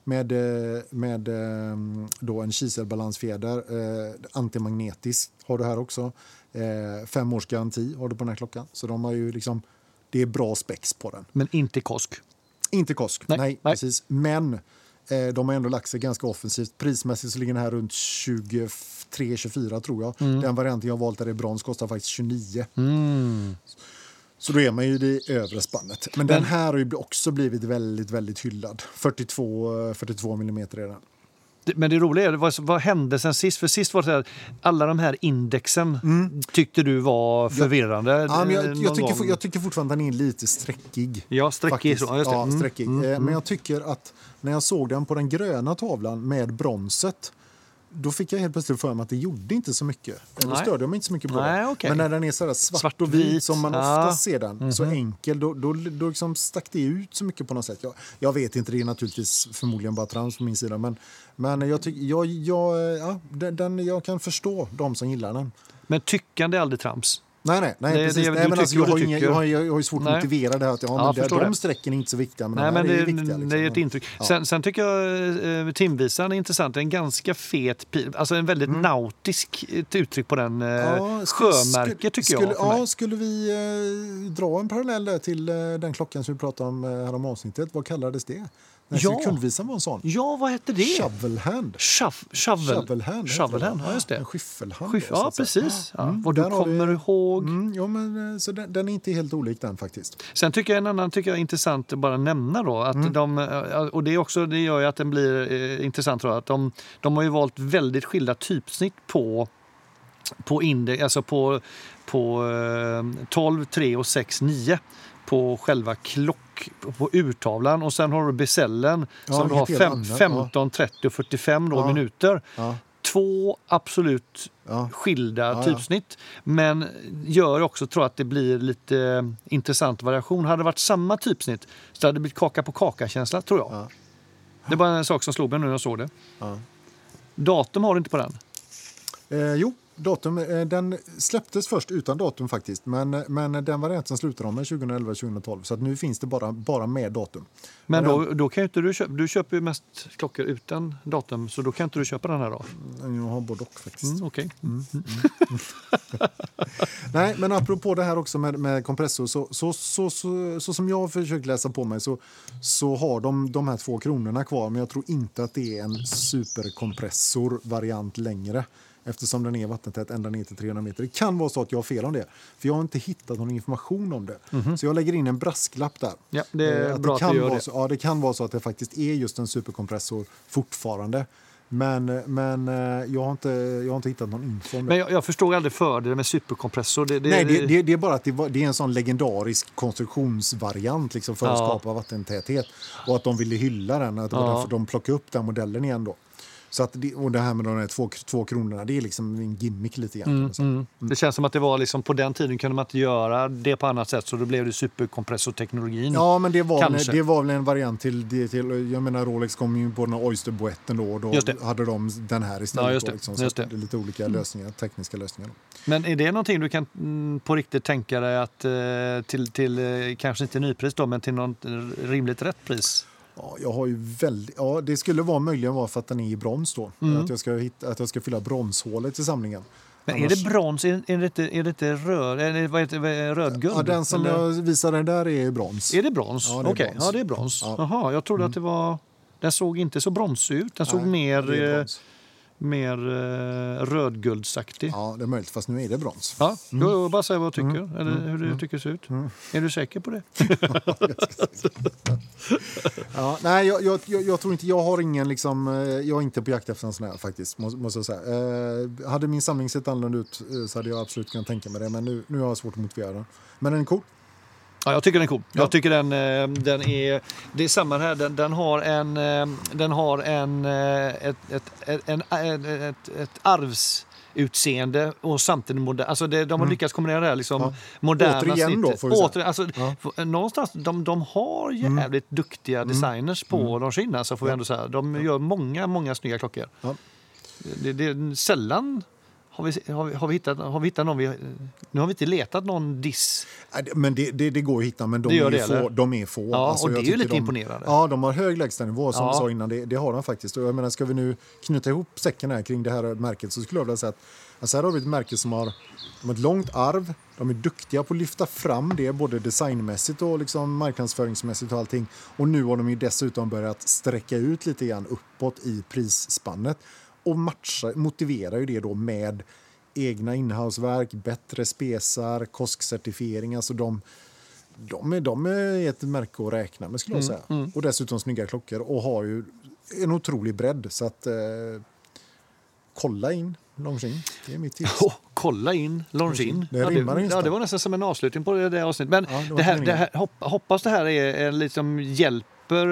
med, eh, med eh, då en kiselbalansfjäder. Eh, antimagnetisk har du här också. Eh, fem års garanti har du på den här klockan. Så de har ju liksom, det är bra spex på den. Men inte KOSK? Inte KOSK, nej, nej, nej. precis. Men Eh, de har ändå lagt sig ganska offensivt. Prismässigt så ligger den här runt 23-24 tror jag. Mm. Den varianten jag valt där är brons kostar faktiskt 29. Mm. Så då är man ju i det övre spannet. Men, Men den här har ju också blivit väldigt, väldigt hyllad. 42, 42 mm är den. Men det roliga är, vad, vad hände sen sist? För sist var det så här, alla de här indexen mm. tyckte du var förvirrande. Ja, ja, jag, jag, jag, tycker, jag tycker fortfarande att den är lite sträckig. Ja, sträckig. Så, ja, mm. sträckig. Mm. Eh, men jag tycker att när jag såg den på den gröna tavlan med bronset då fick jag helt plötsligt för mig att det gjorde inte så mycket. Då störde jag mig inte så mycket på Nej. Okay. Men när den är så svart, svart, och vit som man ja. oftast ser den, mm -hmm. så mhm. enkel, då, då, då liksom stack det ut så mycket på något sätt. Jag, jag vet inte, det är naturligtvis förmodligen bara trams på min sida. Men, men jag, tyck, jag, jag, ja, den, jag kan förstå de som gillar den. Men tyckande är aldrig trams? Nej, nej, nej, det, precis. Det, nej, men alltså, jag, har inga, jag, har, jag har svårt nej. att motivera det här. Att, ja, men ja, det, de sträcken är inte så viktiga, men, nej, men det, är viktiga. Liksom. Det är ett intryck. Ja. Sen, sen, tycker jag eh, timvisan är intressant. En ganska fet alltså en väldigt mm. nautisk uttryck på den. Eh, ja, sjömärke tycker skulle, jag. Ja, skulle vi eh, dra en parallell till eh, den klockan som vi pratade om eh, här om avsnittet? Vad kallades det? Nej, ja. Kundvisan var en sån. Ja, vad hette det? Shovelhand. Shuff, shovel. Shovelhand. Shovelhand, ja just det. En skyffelhand. Skyff, ja, precis. Ja. Mm, och du kommer vi... ihåg. Mm, ja, men, eh, så den, den, är inte helt olik den faktiskt. Sen tycker jag en annan tycker jag är intressant att bara nämna då. Att mm. de, eh, och det, också, det gör ju att den blir eh, intressant. Då, att de, de har ju valt väldigt skilda typsnitt på på, index, alltså på, på eh, 12, 3 och 6, 9 på själva på urtavlan och sen har du besällen ja, som du har fem, 15, 30 och 45 då, ja. minuter. Ja. två absolut Ja. skilda ja. typsnitt. Men gör också tror jag, att det blir lite intressant variation. Hade det varit samma typsnitt så hade det blivit kaka på kaka-känsla tror jag. Ja. Det var en sak som slog mig nu när jag såg det. Ja. Datum har du inte på den. Eh, jo, datum, eh, den släpptes först utan datum faktiskt. Men, men den varianten slutade de med 2011-2012. Så nu finns det bara, bara med datum. Men då, då kan inte du köpa, du köper ju mest klockor utan datum så då kan inte du köpa den här då. Jag har både och faktiskt. Mm, Okej. Nej, men apropå det här också med, med kompressor. Så, så, så, så, så som jag har försökt läsa på mig så, så har de de här två kronorna kvar. Men jag tror inte att det är en superkompressor-variant längre. Eftersom den är vattentät ända ner till 300 meter. Det kan vara så att jag har fel om det. För jag har inte hittat någon information om det. Så jag lägger in en brasklapp där. Ja, det är Eh, bra att kan gör vara det. Så, ja, det kan vara så att det faktiskt är just en superkompressor fortfarande. Men, men eh, jag, har inte, jag har inte hittat någon info om det. Men jag, jag förstod aldrig fördelen med superkompressor. Det, det, Nej, det, det, det är bara att det, det är en sån legendarisk konstruktionsvariant liksom för att Ja. skapa vattentäthet. Och att de ville hylla den, att det var Ja. därför de plockade upp den modellen igen då. Så att det, och det här med de här två, två kronorna, det är liksom en gimmick lite grann. man säga. Mm. Det känns som att det var liksom, på den tiden kunde man inte göra det på annat sätt så då blev det superkompressorteknologin. Ja, men det var, Kanske. det var väl en variant till, till jag menar Rolex kom ju på den här Oysterboetten då och då hade de den här istället. Ja, just då, det. liksom, så Just det. det är lite olika lösningar, tekniska lösningar. Då. Men är det någonting du kan mm, på riktigt tänka dig att eh, till, till eh, kanske inte nypris då, men till något rimligt rätt pris? Ja, jag har ju väldigt, ja, det skulle vara möjligen vara för att den är i brons då. Att, jag ska hitta, att jag ska fylla bronshålet i samlingen. Men Annars- är det brons? Är, är, det inte, är det inte röd, eller vad heter det, rödguld? Ja, den som eller? jag visade där är brons. Är det brons? Ja, det är Okej, brons. ja det är brons. Ja. Jaha, jag trodde att det var... Den såg inte så bronsig ut. Den såg Nej, mer, det mer eh, rödguldsaktig. Ja. Det är möjligt, fast nu är det brons. Ja, jag bara säga vad du tycker, Mm. eller hur du tycker det ser ut. Är du säker på det? Ja, nej, jag, jag, jag, jag tror inte, jag har ingen liksom, eh, jag är inte på jakt efter en sån här faktiskt, måste, måste jag säga. Eh, hade min samling sett annorlunda ut eh, så hade jag absolut kunnat tänka mig det, men nu, nu har jag svårt att motivera den. Men den är cool. Ja, jag tycker den är cool. Ja. Jag tycker den, eh, den är... Det är samma här. Den, den har en... eh, Den har en... eh, Ett, ett, ett, en, ett, ett, ett arvsutseende och samtidigt modern. Alltså det, de har lyckats kombinera det här liksom Mm. Ja. moderna Återigen då, snittet. får vi säga. Åter, alltså, Ja. Någonstans, de, de har jävligt duktiga designers på mm. Longines, alltså får vi ändå säga. De gör många, många snygga klockor. Ja. Det, det är sällan har vi, har, vi, har, vi hittat, har vi hittat någon... Vi, nu har vi inte letat någon diss. Men det, det, det går att hitta, men de, är, det, få, de är få. Alltså, Ja, och det är ju lite de, imponerande. Ja, de har hög lägstanivå som Ja. jag sa innan. Det, det har de faktiskt. Och jag menar, ska vi nu knyta ihop säcken här kring det här märket så skulle jag vilja säga att alltså här har vi ett märke som har, har ett långt arv. De är duktiga på att lyfta fram det både designmässigt och liksom marknadsföringsmässigt och allting. Och nu har de ju dessutom börjat sträcka ut lite grann uppåt i prisspannet och matcha, motiverar ju det då med egna inhouseverk, bättre spesar, KOSK-certifiering. Alltså de, de, är, de är ett märke att räkna med skulle jag Mm, säga. Och dessutom snygga klockor och har ju en otrolig bredd. Så att eh, kolla in Longines. Det är mitt tips. Oh, kolla in Longines. Det Ja, det, ja, det var nästan som en avslutning på det, det avsnittet. Men Ja, det det här, det här, hopp, hoppas det här är, är liksom hjälper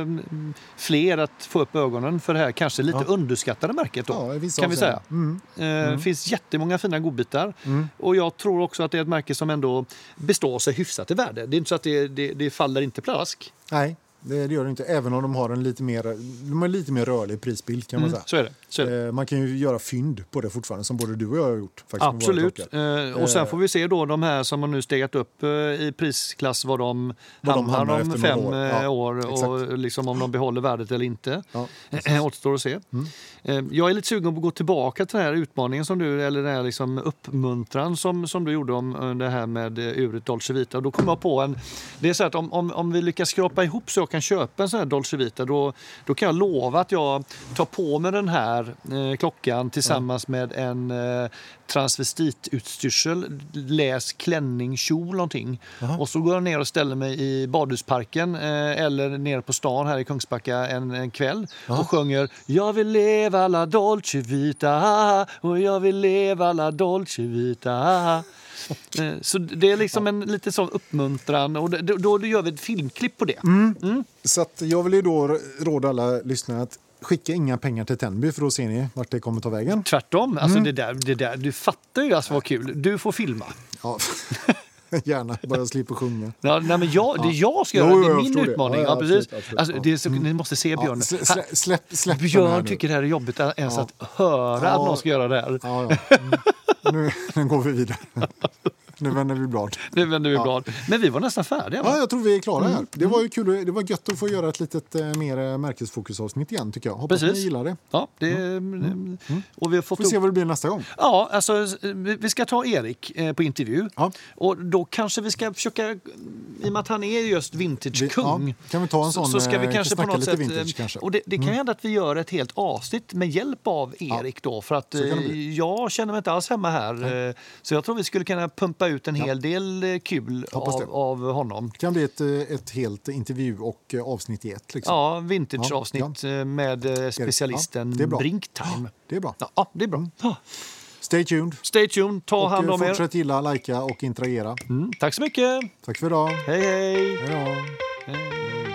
eh, fler att få upp ögonen för det här kanske lite Ja. underskattade märket. Då, Ja, kan vi säga. avseenden. Mm. Det finns jättemånga fina godbitar. Mm. Och jag tror också att det är ett märke som ändå består sig hyfsat i värde. Det är inte så att det, det, det faller inte pladask. Nej, det, det gör det inte. Även om de har en lite mer, de har lite mer rörlig prisbild kan man Mm, säga. så är det. Så. Eh, Man kan ju göra fynd på det fortfarande, som både du och jag har gjort. Faktiskt, Absolut. Eh, och sen får vi se då de här som har nu stegat upp eh, i prisklass vad de Vad de hamnar hamnar om fem år. Ja, år och liksom om de behåller värdet eller inte. Ja, Återstår att se. Mm. Jag är lite sugen på att gå tillbaka till den här utmaningen som du, eller den här liksom uppmuntran som, som du gjorde om det här med uret Dolce Vita. Och då kom jag på en, det är så att om, om, om vi lyckas skrapa ihop så jag kan köpa en sån här Dolce Vita då, då kan jag lova att jag tar på mig den här eh, klockan tillsammans med en eh, transvestitutstyrsel, läs klänning, kjol någonting. Och så går jag ner och ställer mig i badhusparken eh, eller nere på stan här i Kungsbacka en, en kväll och sjunger Jag vill leva la dolce vita och jag vill leva la dolce vita. Eh, Så det är liksom en lite sån uppmuntran och då, då gör vi ett filmklipp på det. Så att jag vill ju då råda alla lyssnare att skicka inga pengar till Tenby för då ser ni vart det kommer ta vägen. Tvärtom. Alltså det där, det där, du fattar ju alltså vad kul. Du får filma. Ja. Gärna, bara jag slipper sjunga. Ja, nej, men jag, Det jag ska Jo, göra, det är min utmaning. Ja, Ja, ja, precis. absolut, absolut. Alltså, det Ni måste se Björn. Ja, slä, slä, släpp, släpp Björn tycker det här är jobbigt ens Ja. att höra Ja. att någon ska göra det här. Ja, ja. Mm. Nu, nu går vi vidare. Nu vänder vi blad. Nu vänder vi blad. Men vi var nästan färdiga. Va? Ja, jag tror vi är klara Mm. här. Det var ju kul. Det var gött att få göra ett litet eh, mer eh, märkesfokusavsnitt igen tycker jag. Hoppas Precis. ni gillar det. Ja, det, Och vi har fått Får se vad det blir nästa gång. ja, alltså, vi vi ska ta Erik eh, på intervju. Ja. Och då kanske vi ska försöka, i och med att han är just vintagekung. Ja, kan vi ta en sån, så, ska vi kanske på något lite sätt... vintage kanske. Mm. Och det, det kan hända att vi gör ett helt avsnitt med hjälp av Erik då. För att jag känner mig inte alls hemma här. Så jag tror vi skulle kunna pumpa ut en hel del eh, kul av, av honom. Det kan bli ett, eh, ett helt intervju och eh, avsnitt i ett. Liksom. Ja, vintageavsnitt eh, med eh, specialisten Ja, det är bra. Brinktime. Det är bra. Ja, ja, det är bra. Ja. Stay tuned. Stay tuned, ta Och hand om er. fortsätt gilla, likea och interagera. Mm, tack så mycket. Tack för idag. Hej, hej. Hej hej.